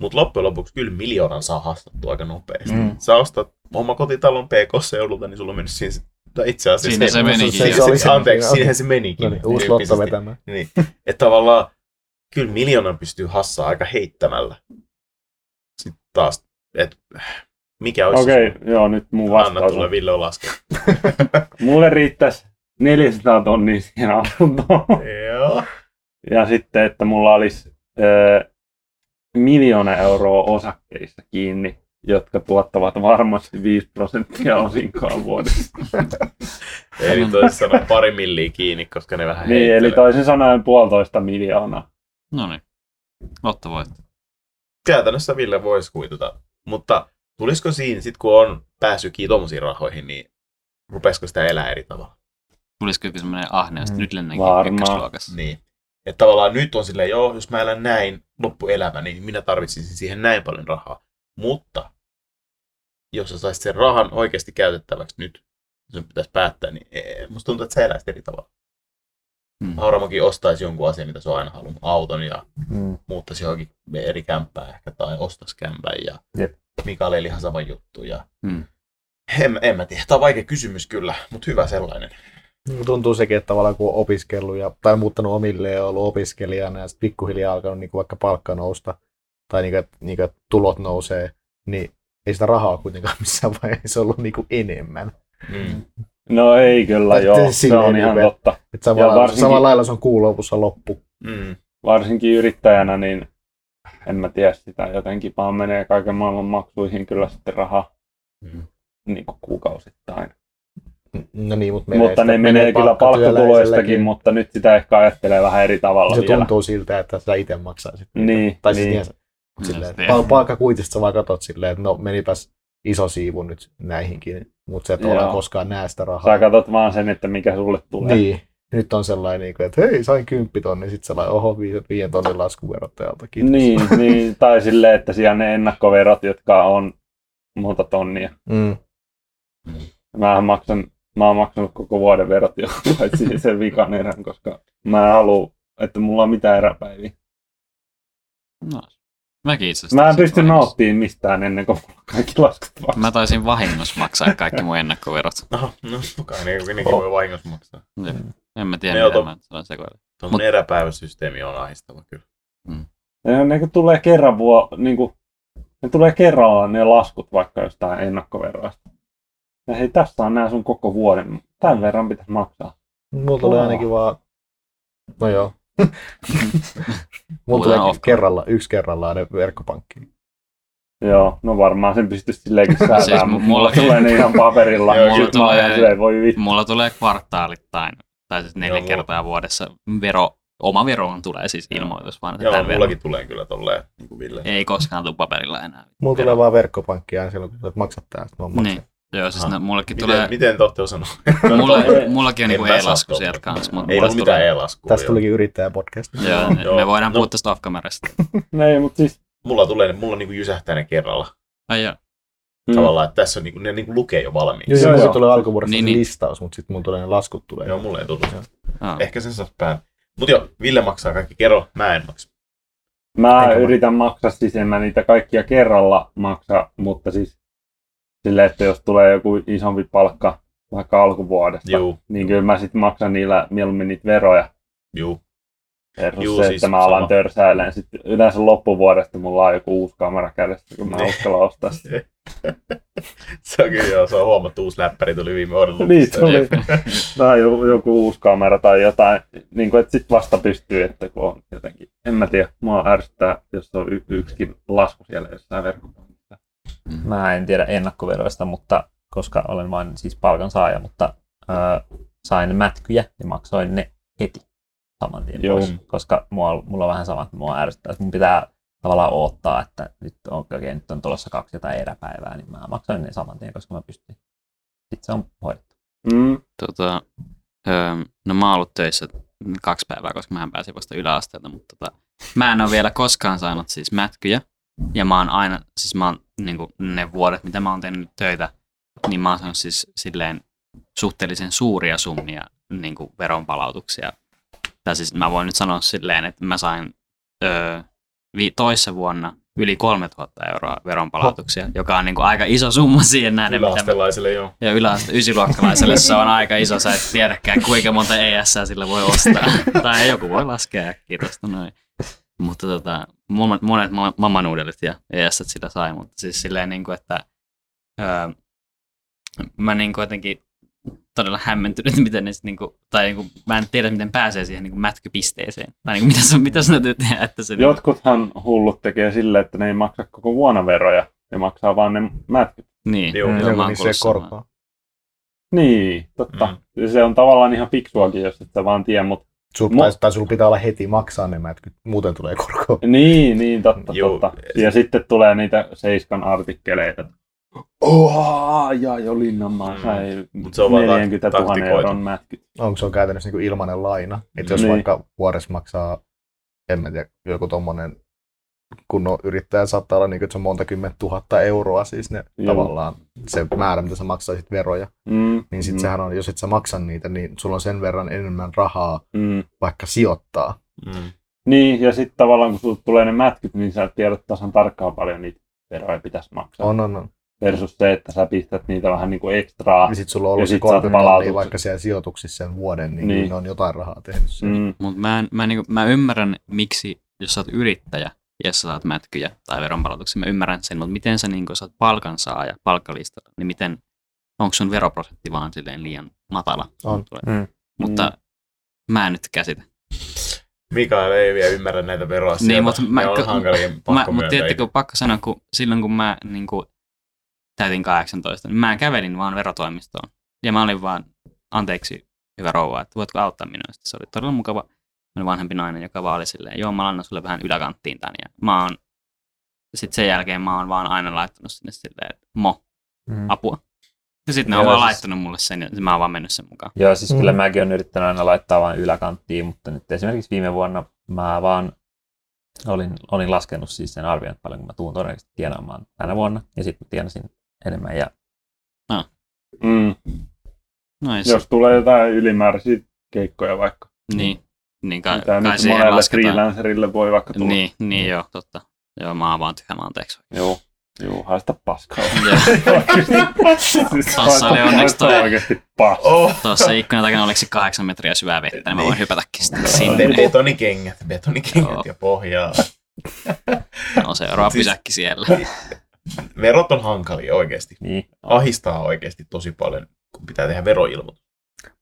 Mutta loppujen lopuksi kyllä miljoonan saa hastattua aika nopeasti. Mm. Sä ostat omakotitalon PK-seudulta, niin sulla on mennyt siinä, tai itse asiassa Siinä se menikin. Se, Se oli se, se- anteeksi, okei. siinähän se menikin. No niin, uusi lotto vetämään. Niin. Että tavallaan kyllä miljoonan pystyy hassaa aika heittämällä. Sitten taas, että Mikä olisi Okei, okay. okay, joo, nyt mun Anna vastaus tulee, on. Ville on laske. Mulle riittäisi 400 tonnia siihen asuntoon. Joo. Ja sitten, että mulla olisi ö, miljoona euroa osakkeissa kiinni, jotka tuottavat varmasti 5 prosenttia osinkoa vuodessa. Eli toisin sanoen pari milliä kiinni, koska ne vähän niin, eli heittelee. toisin sanoen puolitoista miljoonaa. No niin. Lotto voitto. Käytännössä Ville voisi kuitata. Mutta tulisiko siinä, sit kun on päässyt tuommoisiin rahoihin, niin rupesiko sitä elää eri tavalla? Tulisiko joku semmoinen ahneus, että Mm, nyt lennänkin varmaan. Niin. Että tavallaan nyt on silleen, joo, jos mä elän näin loppuelämä, niin minä tarvitsisin siihen näin paljon rahaa. Mutta jos sä saisit sen rahan oikeasti käytettäväksi nyt, jos sen pitäisi päättää, niin ee, musta tuntuu, että sä eläisit eri tavalla. Mm. Auramokin ostaisi jonkun asian, mitä se on aina halunnut, auton ja Mm. muuttaisi johonkin eri kämppää ehkä tai ostaisi kämpän ja Jep. Mikael eli ihan sama juttu. Ja... Mm. En, en mä tiedä, tämä on vaikea kysymys kyllä, mutta hyvä sellainen. Tuntuu sekin, että tavallaan kun on opiskellut ja, tai muuttanut omilleen ja ollut opiskelijana ja sitten pikkuhiljaa alkanut niin kuin vaikka palkka nousta tai niin kuin, niin kuin, tulot nousee, niin ei sitä rahaa kuitenkaan missään vaiheessa ollut niin kuin enemmän. Mm. No ei kyllä, Tai joo, se on ihan niin kuin- totta. Että samalla, Ja varsinkin- samalla lailla se on kuun lopussa loppu. Mm. Varsinkin yrittäjänä, niin en mä tiedä sitä, jotenkin vaan menee kaiken maailman maksuihin kyllä sitten rahaa Mm. niin kuin kuukausittain. No niin, mutta, mutta ne menee kyllä palkkatuloistakin, mutta nyt sitä ehkä ajattelee vähän eri tavalla Se vielä. tuntuu siltä, että sä itse maksaisit. Niin, Tai siis niin. niin. Silleen, että pal- palkkakuitista sä vaan katot silleen, että no menipäs iso siivu nyt näihinkin, mutta sä et ole koskaan näe sitä rahaa. Sä katsot vaan sen, että mikä sulle tulee. Niin. Nyt on sellainen, niin kuin, että hei, sain kymppitonni, sitten sellainen, oho, vi- viien tonnin lasku verottajalta. Kiitos. Niin, niin, tai silleen, että siellä ne ennakkoverot, jotka on monta tonnia. Mm. Mä maksan, mä oon maksanut koko vuoden verot jo, paitsi sen vikan erän, koska mä en halua, että mulla on mitään eräpäiviä. No. Mäkin itse asiassa Mä en pysty nauttimaan mistään ennen kuin mulla on kaikki laskut vaan. Mä taisin vahingossa maksaa kaikki mun ennakkoverot. Aha, no kai ne nekin voi vahingossa maksaa. Jep. En mä tiedä, Ne mitä oto- mä olen sekoillut. Tuommoinen eräpäiväsysteemi on ahistava kyllä. Ja ne kun tulee kerran vuo, niin kuin, ne tulee kerrallaan ne laskut vaikka jostain ennakkoveroista. Ja hei, tässä on nää sun koko vuoden. Tämän verran pitäisi maksaa. Mulla tulee Wow. ainakin vaan, no joo, mulla off. kerralla, yksi kerrallaan ne verkkopankkiin. Joo, no varmaan sen pystyisi silleenkin säätämään, Siis siis mu- mutta mulla mulla- tulee ne ihan paperilla. Joo, mulla tulee... Silleen, voi vittu. Mulla tulee kvartaalittain, tai siis neljä Joo, mulla- kertaa vuodessa vero, oma veroon tulee siis ilmoitus vaan, että Joo, tämän mullakin tulee kyllä tolleen, niin kuin Ville. Ei koskaan tule paperilla enää. Mulla Vero. tulee vaan verkkopankki aina silloin, kun sä maksat tää, sit mä oon Niin. Joo, siis ne, mullekin Miten, tulee, miten te olette osannut? mulla, mullakin on niinku e-lasku sieltä kanssa. Ei mulla ole mitään tulee, e-laskua. Tästä tulikin yrittäjäpodcast. Joo, Joo. me voidaan No. puhua tästä off-kamerasta. Ei, mutta siis... Mulla tulee, mulla niinku jysähtää ne kerralla. Ai joo. Mm. Tavallaan, että tässä on niinku, ne niinku lukee jo valmiiksi. Joo, Joo, joo, tulee alkuvuodesta Niin, niin, listaus, mutta sitten mulla tulee ne laskut tulee. Joo, mulla ei tullut. Joo. Ehkä sen saa pään. Mut joo, Ville maksaa kaikki kerro, mä en maksa. Mä Eikä yritän maksaa, siis en mä niitä kaikkia kerralla maksa, mutta siis silleen, että jos tulee joku isompi palkka vaikka alkuvuodesta, Juu, niin kyllä mä sitten maksan niillä mieluummin niitä veroja. juu. Versus Juu, se, siis että mä alan sama. törsäilemään. Sitten yleensä loppuvuodesta mulla on joku uusi kamera kädessä, kun mä uskalla ostaa sitä. Se on kyllä joo, se on huomattu uusi läppäri tuli viime vuoden Niin, tuli. Tai joku, joku uusi kamera tai jotain, niin kuin, että sit vasta pystyy, että kun on jotenkin, en mä tiedä, mua ärsyttää, jos on y- yksikin lasku siellä jossain verkkopankissa. Mä en tiedä ennakkoveroista, mutta koska olen vain siis palkansaaja, mutta ö, sain mätkyjä ja maksoin ne heti saman tien Joo. pois, koska mulla, mulla on vähän sama, että mua ärsyttää, että mun pitää tavallaan odottaa, että nyt on, okay, nyt on tulossa kaksi jotain eräpäivää, niin mä maksoin ne saman tien, koska mä pystyn. Sitten se on hoidettu. Mm. Tota, öö, no mä oon ollut töissä kaksi päivää, koska mä pääsin vasta yläasteelta, mutta tota, mä en ole vielä koskaan saanut siis mätkyjä. Ja mä oon aina, siis mä oon niin ne vuodet, mitä mä oon tehnyt töitä, niin mä oon saanut siis silleen suhteellisen suuria summia niin veronpalautuksia. Tai siis mä voin nyt sanoa silleen, että mä sain öö, vi- toissa vuonna yli 3000 euroa veronpalautuksia, joka on niin kuin aika iso summa siihen nähden, mitä mä joo. ja yläaste ysiluokkalaiselle se on aika iso, sä et tiedäkään kuinka monta ES sillä voi ostaa. tai joku voi laskea äkkiä tuosta noin. Mutta tota, monet, monet ma- mamanuudelit ja ES sillä sai, mutta siis silleen niin kuin, että öö, mä niin kuin jotenkin todella hämmentynyt, miten ne sit niinku, tai niinku, mä en tiedä, miten pääsee siihen niinku mätkypisteeseen. Tai niinku, mitä, sun, mitä sun täytyy tehdä, että se... Jotkuthan hullut tekee silleen, että ne ei maksa koko vuonna veroja, ne maksaa vaan ne mätkyt. Niin, Joo, mä niissä kuullut samaa. korkoa. Niin, totta. Mm. Se on tavallaan ihan fiksuakin, jos et sä vaan tiedä, mutta Sul, Mo- tai, sulla pitää olla heti maksaa ne mätkyt, muuten tulee korkoa. Niin, niin, totta, Joo. totta. Ja sitten tulee niitä Seiskan artikkeleita. Oha, ja jo Linnanmaa Mm. sai Mut se on vaan 40 000 taktikoitu. euron mätkyt. Onko se on käytännössä niin ilmainen laina? Että jos Niin. vaikka vuodessa maksaa, en mä tiedä, joku tommonen kunnon yrittäjä saattaa olla, niin kuin, että se on monta kymmentä tuhatta euroa, siis ne Joo. tavallaan se määrä, mitä sä maksaisit veroja, Mm, niin sit mm, sehän on, jos et sä maksa niitä, niin sulla on sen verran enemmän rahaa mm. vaikka sijoittaa. Mm. Niin, ja sitten tavallaan kun sulle tulee ne mätkyt, niin sä tiedät tasan tarkkaan paljon niitä veroja pitäisi maksaa. On, on, on. Versus se, että sä pistät niitä vähän niin kuin ekstraa. Ja sit sulla on ollut se sit saat 30 tonnia vaikka siellä sijoituksissa sen vuoden, niin, Niin. niin. ne on jotain rahaa tehnyt. Mm, Mutta mä, en- mä, niinku, mä ymmärrän, miksi, jos sä oot yrittäjä ja sä saat mätkyjä tai veronpalautuksia, mä ymmärrän sen, mutta miten sä, niin kun sä oot palkansaaja palkkalistalla, niin miten, onko sun veroprosentti vaan silleen liian matala? On. Mm. Mutta mä en nyt käsitä. Mikael ei vielä ymmärrä näitä veroasioita. Niin, mutta mä- on Mä, pakko mutta tiedättekö, pakko sanoa, kun silloin kun mä niin kuin, täytin 18, niin mä kävelin vaan verotoimistoon. Ja mä olin vaan, anteeksi, hyvä rouva, että voitko auttaa minua? Sitten se oli todella mukava vanhempi nainen, joka vaan oli silleen, joo, mä annan sulle vähän yläkanttiin tän. Ja mä oon, sitten sen jälkeen mä oon vaan aina laittanut sinne silleen, että mo, Mm. apua. Ja sitten ne on vaan siis- laittanut mulle sen, ja mä oon vaan mennyt sen mukaan. Joo, siis kyllä Mm. mäkin olen yrittänyt aina laittaa vain yläkanttiin, mutta nyt esimerkiksi viime vuonna mä vaan olin, olin laskenut siis sen arvion, että paljonko mä tuun todennäköisesti tienaamaan tänä vuonna, ja sitten tienasin enemmän. Ja mm. No ei Jos tulee jotain ylimääräisiä keikkoja vaikka. niin, niin kai, Mitä kai nyt siihen monelle lasketaan. freelancerille voi vaikka tulla. Niin, niin joo, totta. Joo, mä oon vaan tyhjä, mä anteeksi. Joo. Joo, haista paskaa. Tossa oli onneksi toi- oikeesti paskaa. Oh. Tuossa ikkunan takana oliko se kahdeksan metriä syvää vettä, niin mä voin hypätäkin sitten Be- sinne. betonikengät, betonikengät ja pohjaa. On seuraava Siis- pysäkki siellä. Verot on hankalia oikeasti. niin, Ahistaa oikeasti tosi paljon, kun pitää tehdä veroilmoitus.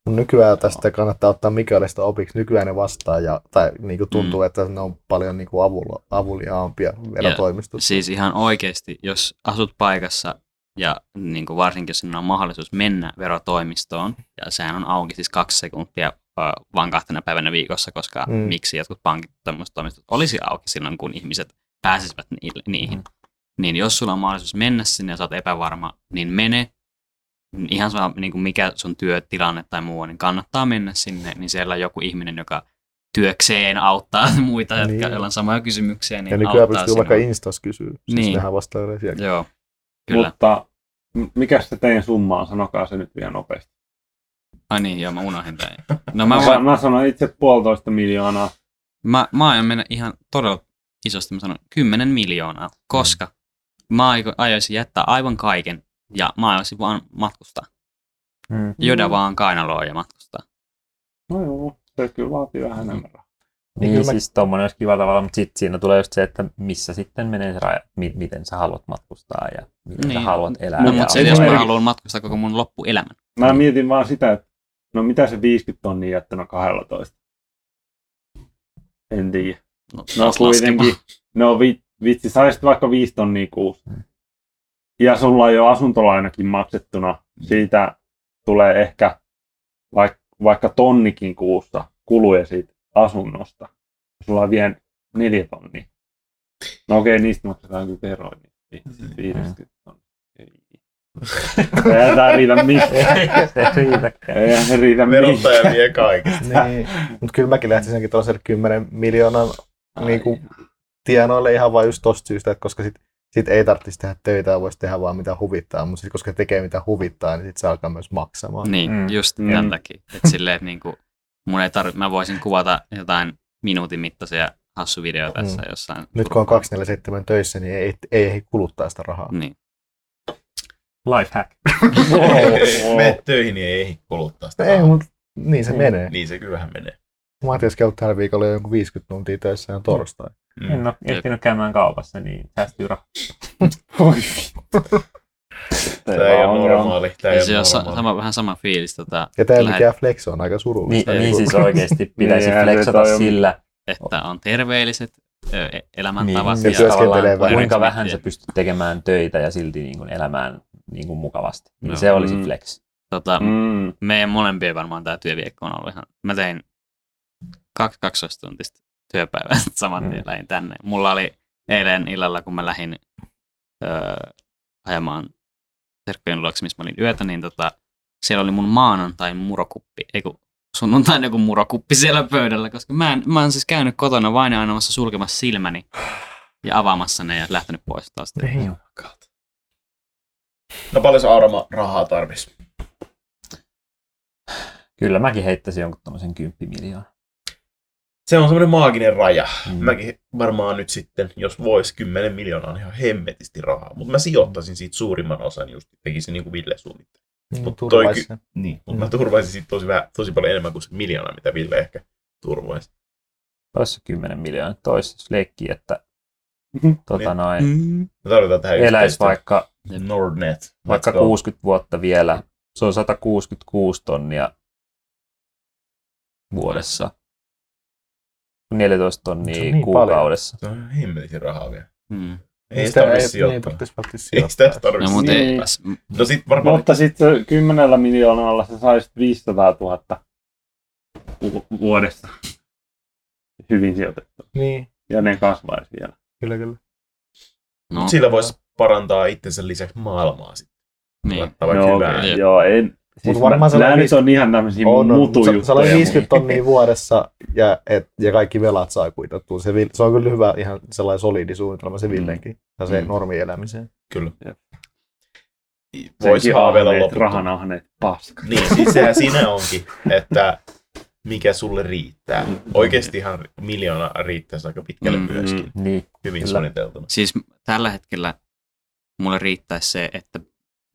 Mut Nykyään tästä kannattaa ottaa Mikaelista opiksi. Nykyään ne vastaa, ja, tai niinku tuntuu, mm. että ne on paljon niinku avulla, avuliaampia verotoimistossa. Siis ihan oikeasti, jos asut paikassa ja niin kuin varsinkin jos on mahdollisuus mennä verotoimistoon, ja sehän on auki siis kaksi sekuntia vaan kahtena päivänä viikossa, koska Mm. miksi jotkut pankit tämmöiset toimistot olisi auki silloin, kun ihmiset pääsisivät ni- niihin. Mm. Niin jos sulla on mahdollisuus mennä sinne ja sä oot epävarma, niin mene. Ihan sama, niin kuin mikä sun työtilanne tai muu on, niin kannattaa mennä sinne, niin siellä on joku ihminen, joka työkseen auttaa muita, jotka Niin. joilla on samoja kysymyksiä, niin ja nykyään auttaa pystyy vaikka sinua. Instas kysyä. Siis Niin. nehän vastaa sielläkin. Joo, kyllä. Mutta mikä se teidän summa on? Sanokaa se nyt vielä nopeasti. Ai niin, joo, mä unohdin tämän. No mä, Mä, mä sanoin itse puolitoista miljoonaa. mä, mä aion mennä ihan todella isosti, mä sanon 10 miljoonaa, koska mä aiko- aioisin jättää aivan kaiken ja mä aioisin vaan matkustaa. mm. Joda vaan kainaloa ja matkustaa. No joo, se kyllä vaatii vähän enemmän rahaa. niin kyllä mä- siis tommonen olisi kiva tavalla, mutta sitten siinä tulee just se, että missä sitten menee se raja, mi- miten sä haluat matkustaa ja miten Niin. sä haluat elää. No, mutta se- se, jos mä haluan matkustaa koko mun loppuelämän. Mä Niin. mietin vaan sitä, että no mitä se 50 tonnia jättänyt 12? En tiedä. No, No kuitenkin, no vi, vitsi, saisit vaikka 5 tonnia kuussa. Mm. Ja sulla on jo asuntolainakin maksettuna. Siitä tulee ehkä vaikka, vaikka tonnikin kuussa kuluja siitä asunnosta. Sulla on vielä neljä tonnia. No okei, niistä maksetaan kyllä veroja. niin vitsi, 50 tonnia. Ei. Eihän tää riitä missään. se riitäkään. Eihän se riitä. Verottaja vie kaikesta. niin. Mutta kyllä mäkin lähtisinkin tuollaiselle 10 miljoonan niinku, tienoille ihan vain just tosta syystä, että koska sit, sit ei tarvitsisi tehdä töitä ja voisi tehdä vaan mitä huvittaa, mutta sit koska tekee mitä huvittaa, niin sit se alkaa myös maksamaan. Niin, Mm. mm. just Mm. mm. tämän takia. Että silleen, että niinku, mun ei tarvi, mä voisin kuvata jotain minuutin mittaisia hassuvideoita tässä Mm. jossain. Nyt kun on 247 töissä, niin ei, ei ehdi kuluttaa sitä rahaa. Niin. Lifehack. Mene töihin, niin ei kuluttaa sitä. Ei, rahaa. mutta niin se Niin. menee. Niin se kyllähän menee. Matias käynyt tällä viikolla jo jonkun 50 tuntia töissä ja on torstai. Mm. En ole ehtinyt käymään kaupassa, niin säästyy rahaa. Tämä ei ole normaali. Tämä Ei se ole normaali. sama, vähän sama fiilis, tota, Ja tämä lähet- mikä flex on aika Niin, surullista. niin siis oikeasti pitäisi se flexata sillä, että on terveelliset e- elämäntavat. niin, Ja tavallaan, vähän. kuinka vähän sä pystyt tekemään töitä ja silti niin kuin elämään niin kuin mukavasti. Niin Joo. se olisi Mm. flex. Tota, Mm. meidän molempien varmaan tämä työviikko on ollut ihan, mä tein kaksi 12 työpäivää saman tien Mm. lähin tänne. Mulla oli eilen illalla, kun mä lähdin öö, ajamaan terkkojen luokse, missä mä olin yötä, niin tota, siellä oli mun maanantain murokuppi, ei kun sunnuntain joku murokuppi siellä pöydällä, koska mä, en, mä oon siis käynyt kotona vain ja aina sulkemassa silmäni ja avaamassa ne ja lähtenyt pois taas. Oh No paljon se Aurama rahaa tarvis? Kyllä mäkin heittäisin jonkun tämmöisen 10 miljoonaa. Se on semmoinen maaginen raja. Mm. Mm. Mäkin varmaan nyt sitten, jos vois 10 miljoonaa, on ihan hemmetisti rahaa. Mutta mä sijoittaisin siitä suurimman osan just, tekisin niin kuin Ville suunnitteli. Niin, Mut toi. Niin. Mutta mä turvaisin siitä tosi, vähän, tosi paljon enemmän kuin se miljoona, mitä Ville ehkä turvaisi. Olisi 10 miljoonaa. Toisi jos leikki, että Mhm. tota Niin. noin, Mm. Tähän eläisi vaikka, Nordnet. vaikka Let's go. 60 vuotta vielä. Se on 166 tonnia vuodessa. 14 Se on tonnia niin kuukaudessa. Se on ihan hemmetisti rahaa vielä. Mm. Ei Sitä sitä tarvitse ei, ei sijoittaa. Ei sitä sijoittaa. tarvitse No, mutta Niin. ei, No sit varmaan... Mutta sitten kymmenellä miljoonalla sä saisit 500 000 vu- vuodesta hyvin sijoitettu. Niin, Ja ne kasvaisi vielä. kyllä kyllä. no, Sillä voisi parantaa itsensä lisäksi maailmaa sitten. niin. Vaikka No, hyvää. okei, joo, ei. Siis Mut varmaan nämä nyt on ihan tämmöisiä On, mutujuttuja. se oli mun- 50 tonnia vuodessa ja, et, ja kaikki velat saa kuitattua. Se, se on kyllä hyvä ihan sellainen solidi suunnitelma se Villenkin. Ja se Mm. normielämiseen. Kyllä. Jep. Voisi Senkin haaveilla loputtomaan. Rahan ahneet paska. Niin, siis sehän siinä onkin, että mikä sulle riittää. Mm. Oikeasti ihan miljoona riittäisi aika pitkälle Mm, myöskin. Niin, Hyvin kyllä. suunniteltuna. Siis tällä hetkellä mulle riittäisi se, että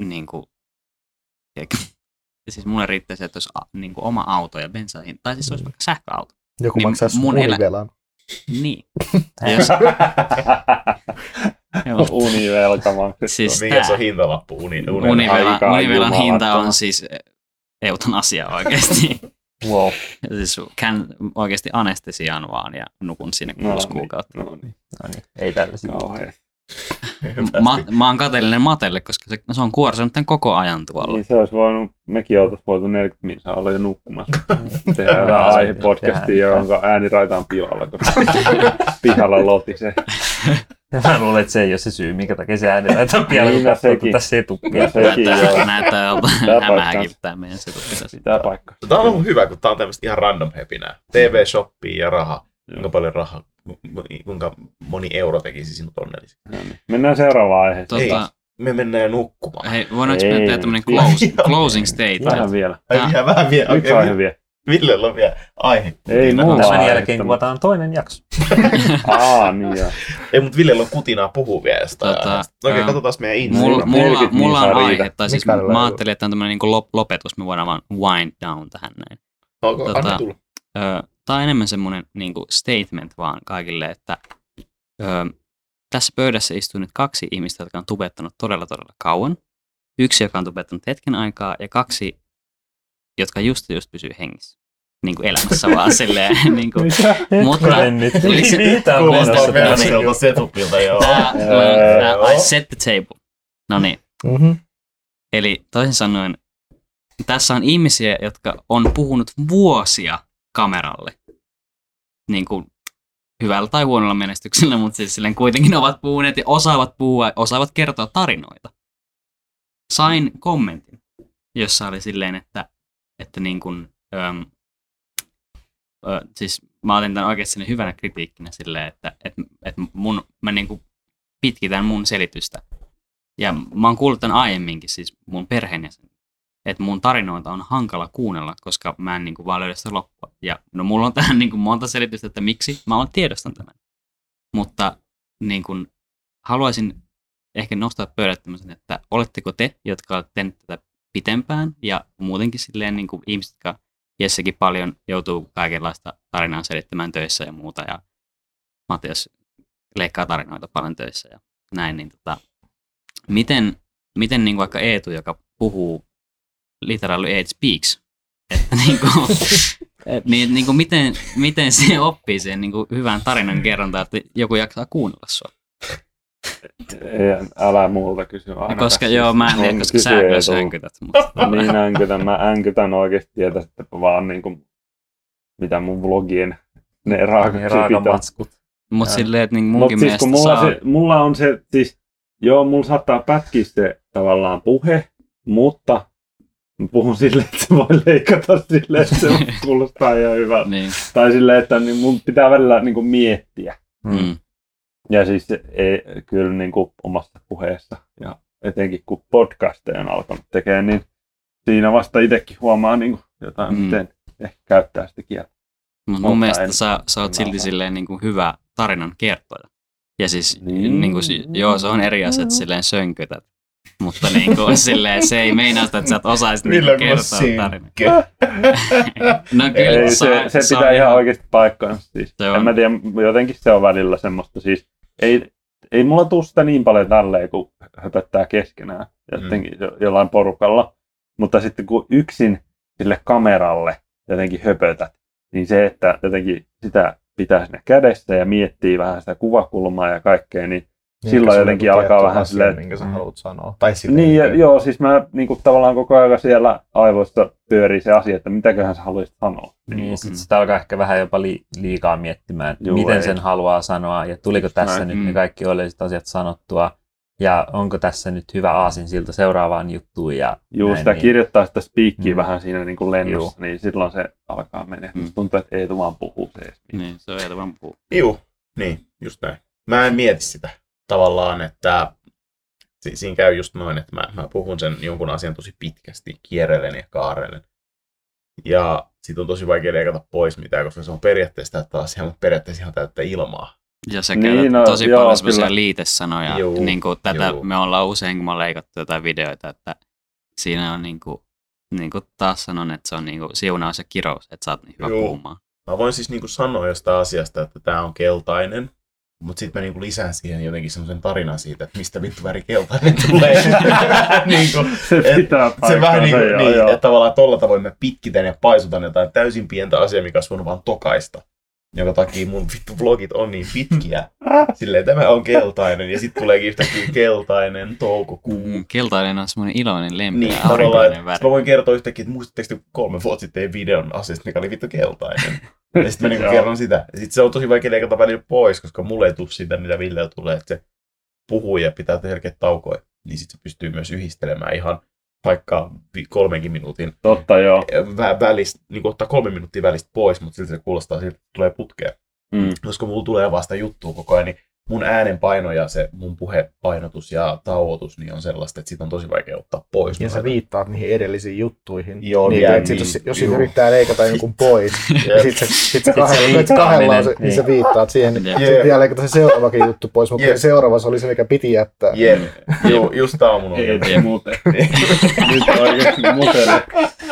niin kuin, siis mulle riittäisi, että olisi a- niin kuin oma auto ja bensahin, tai siis olisi vaikka sähköauto. Joku Niin maksaisi mun elä- univelan. Niin. Ja jos, Univelka siis Mikä se tää, on hintalappu? Uni, uni, Univela, Aika Univelan hinta on siis eutanasia oikeasti. wow. Ja siis kään oikeasti anestesiaan vaan ja nukun sinne No kuusi niin, kuukautta. No niin, No niin, ei tällaisia. kauhean. Mä, mä oon kateellinen Matelle, koska se, se on kuorsannut tämän koko ajan tuolla. Niin se olisi voinut, mekin oltaisiin voitu 40 minsaa olla jo nukkumassa. Tehdään asia. aihepodcastia, jonka ääniraita on pilalla, koska pihalla lotisee. Ja mä luulen, että se ei ole se syy, minkä takia se ääni kun Niin, no katsoo sekin. tätä setupia. Sekin joo. Näyttää, näyttää jolta hämääkin paikkaansa. tämä meidän setu pitäisi. Sitä paikkaa. Tämä on ollut hyvä, kun tämä on tämmöistä ihan random hepinää. TV-shoppia ja raha. Kuinka paljon rahaa, kuinka moni euro tekisi sinut onnelliseksi. No niin. Mennään seuraavaan aiheeseen. Ei. Tota, Me mennään nukkumaan. hei, voidaanko me tehdä tämmöinen close, closing statement? Vähän vielä. Ai Tää- vielä, vähän vielä. Yksi Okei, aihe vielä. Villellä on vielä aihe. Ei mulla. Tämän Ai, jälkeen että- kuvataan toinen jakso. Aa, niin joo. Ei, mutta Villellä on kutinaa puhua vielä jostain Tota, aiheesta. No Okei, ää, katsotaan meidän Insta. Mulla, Mulla- mulla, 40 mulla on aihe, riitä. tai siis välillä mä ajattelin, että tämä on tämmöinen niin lop, lopetus, me voidaan vaan wind down tähän näin. Onko, tota- anna tulla. Tämä on enemmän semmoinen niin statement vaan kaikille, että ö, tässä pöydässä istuu nyt kaksi ihmistä, jotka on tubettanut todella todella kauan. Yksi, joka on tubettanut hetken aikaa, ja kaksi, jotka just just pysyy hengissä. Niin kuin elämässä vaan silleen. niin kuin, mutta on Kuulostaa täällä? perseeltä setupilta, joo. I set the table. No niin, Mm-hmm. Eli toisin sanoen, tässä on ihmisiä, jotka on puhunut vuosia kameralle. Niin kuin hyvällä tai huonolla menestyksellä, mutta siis silleen kuitenkin ovat puhuneet ja osaavat puhua, osaavat kertoa tarinoita. Sain kommentin, jossa oli silleen, että, että niin kuin, öm, ö, siis mä otin tämän oikeasti hyvänä kritiikkinä silleen, että, että, että mun, mä niin kuin pitkitän mun selitystä ja mä oon kuullut tämän aiemminkin, siis mun perheenjäsen, että mun tarinoita on hankala kuunnella, koska mä en niin kuin vaan löydä sitä loppua. Ja no mulla on tähän niin kuin monta selitystä, että miksi mä olen tiedostan tämän. Mutta niin kuin, haluaisin ehkä nostaa pöydät tämmöisen, että oletteko te, jotka olette tehneet tätä pitempään ja muutenkin silleen niin kuin ihmiset, jotka Jessekin paljon joutuu kaikenlaista tarinaa selittämään töissä ja muuta ja Matias leikkaa tarinoita paljon töissä ja näin, niin tota, miten miten niin kuin vaikka Eetu, joka puhuu literally Eet speaks, että niin kuin, niin, niin kuin miten, miten se oppii sen niin kuin hyvän tarinan kerrontaa, että joku jaksaa kuunnella sua. Ei, älä multa kysy aina. Koska tässä. joo, mä en tiedä, koska sä myös hönkytät. Mutta, niin änkytän. Mä änkytän oikeasti tietä sitten vaan niinku, mitä mun vlogien ne Niin raakamatskut. mutta silleen, että niin Mutta munkin siis mielestä kun mulla, saa... se, mulla on se, siis, joo, mulla saattaa pätkiä se tavallaan puhe, mutta mä puhun silleen, että se voi leikata silleen, että se kuulostaa ihan hyvältä. Niin, Tai silleen, että niin mun pitää välillä niin kuin miettiä. mm. Ja siis ei, kyllä niin kuin omassa puheessa ja etenkin kun podcasteja on alkanut tekemään, niin siinä vasta itsekin huomaa niin kuin jotain, Mm. mm. miten ehkä käyttää sitä kieltä. Mut Mutta mun mielestä en- sä, sä oot silti silleen niin kuin hyvä tarinan kertoja. Ja siis, Niin. niin. Niin kuin, joo, se on eri asia, että silleen sönkytät. Mutta niin kuin, silleen, se ei meinaa sitä, että sä et osaisit niin kertoa synkkö. No kyllä, Ei, se, se saa pitää ihan oikeasti paikkaansa. Siis. Se on. En mä tiedä, jotenkin se on välillä semmoista. Siis, ei, ei mulla tuu sitä niin paljon tälleen, kun höpöttää keskenään jotenkin jo- jollain porukalla. Mutta sitten kun yksin sille kameralle jotenkin höpötät, niin se, että jotenkin sitä pitää sinne kädessä ja miettii vähän sitä kuvakulmaa ja kaikkea, niin silloin jotenkin alkaa vähän silleen, että- minkä sä Mm. haluat sanoa. Tai silleen, niin, niin, joo, siis mä niin kuin, tavallaan koko ajan siellä aivoissa pyörii se asia, että mitäköhän sä haluaisit sanoa. Niin, sit Mm. sitä alkaa ehkä vähän jopa li- liikaa miettimään, että Juu, miten ei. sen haluaa sanoa ja tuliko tässä Näin. nyt Mm. ne kaikki oleelliset asiat sanottua ja onko tässä nyt hyvä aasin siltä seuraavaan juttuun ja Juu, näin, sitä niin. kirjoittaa sitä speakkiä Mm. vähän siinä niin kuin lennossa, niin silloin se alkaa mennä. Mm. Mm. Tuntuu, että ei vaan puhu se. Niin, se on ei vaan puhua. Juu, niin, just näin. Mä en mieti sitä tavallaan, että si- siinä käy just noin, että mä, mä puhun sen jonkun asian tosi pitkästi, kierrellen ja kaarellen. Ja sit on tosi vaikea leikata pois mitään, koska se on periaatteessa täyttä asiaa, mutta periaatteessa ihan täyttä ilmaa. Ja sä Niin, no, tosi joo, paljon semmoisia liitesanoja. Juu, niin kuin tätä juu. me ollaan usein, kun on leikattu jotain videoita, että siinä on niin kuin, niin kuin taas sanon, että se on niin kuin siunaus ja kirous, että sä oot niin hyvä Juu. puhumaan. Mä voin siis niinku sanoa jostain asiasta, että tämä on keltainen, mutta sitten mä niinku lisään siihen jotenkin semmoisen tarinan siitä, että mistä vittu väri keltainen tulee. niinku, Se Et- pitää se vähän niin kuin, joo, niin, että tavallaan tolla tavoin mä pitkitän ja paisutan jotain täysin pientä asiaa, mikä olisi voinut vaan tokaista. Jonka takia mun vittu vlogit on niin pitkiä. Silleen tämä on keltainen ja sitten tuleekin yhtäkkiä keltainen toukokuu. Mm, Keltainen on semmoinen iloinen, lempeä, Niin, niin, tavallaan, aurinkoinen väri. mä voin kertoa yhtäkkiä, että muistatteko te kolme vuotta sitten tein videon asiasta, mikä oli vittu keltainen. Ja sitten mä niinku kerron sitä. Ja sitten se on tosi vaikea leikata välillä pois, koska mulle ei tule sitä, mitä Ville tulee, että se puhuu ja pitää tehdä taukoja. Niin sitten se pystyy myös yhdistelemään ihan vaikka kolmenkin minuutin Totta joo. vä- välistä, niin kuin ottaa kolme minuuttia välistä pois, mutta silti se kuulostaa siltä, että tulee putkeen. Mm. Koska mulla tulee vasta juttua koko ajan, niin mun äänen paino ja se mun puhepainotus ja tauotus niin on sellaista, että siitä on tosi vaikea ottaa pois. Ja sä viittaat niihin edellisiin juttuihin. Joo, niin, sit, niin. jos, jos siitä yrittää leikata jonkun pois, ja sit se, sit se kahdella, se sit se kahdella lause, niin. niin. sä viittaat siihen. Niin. Sitten vielä leikata se seuraavakin juttu pois, mutta Jep. seuraava se oli se, mikä piti jättää. Jep, Ju, just tää on mun Ei ongelma. tee muuten. Nyt oikeasti mutelle.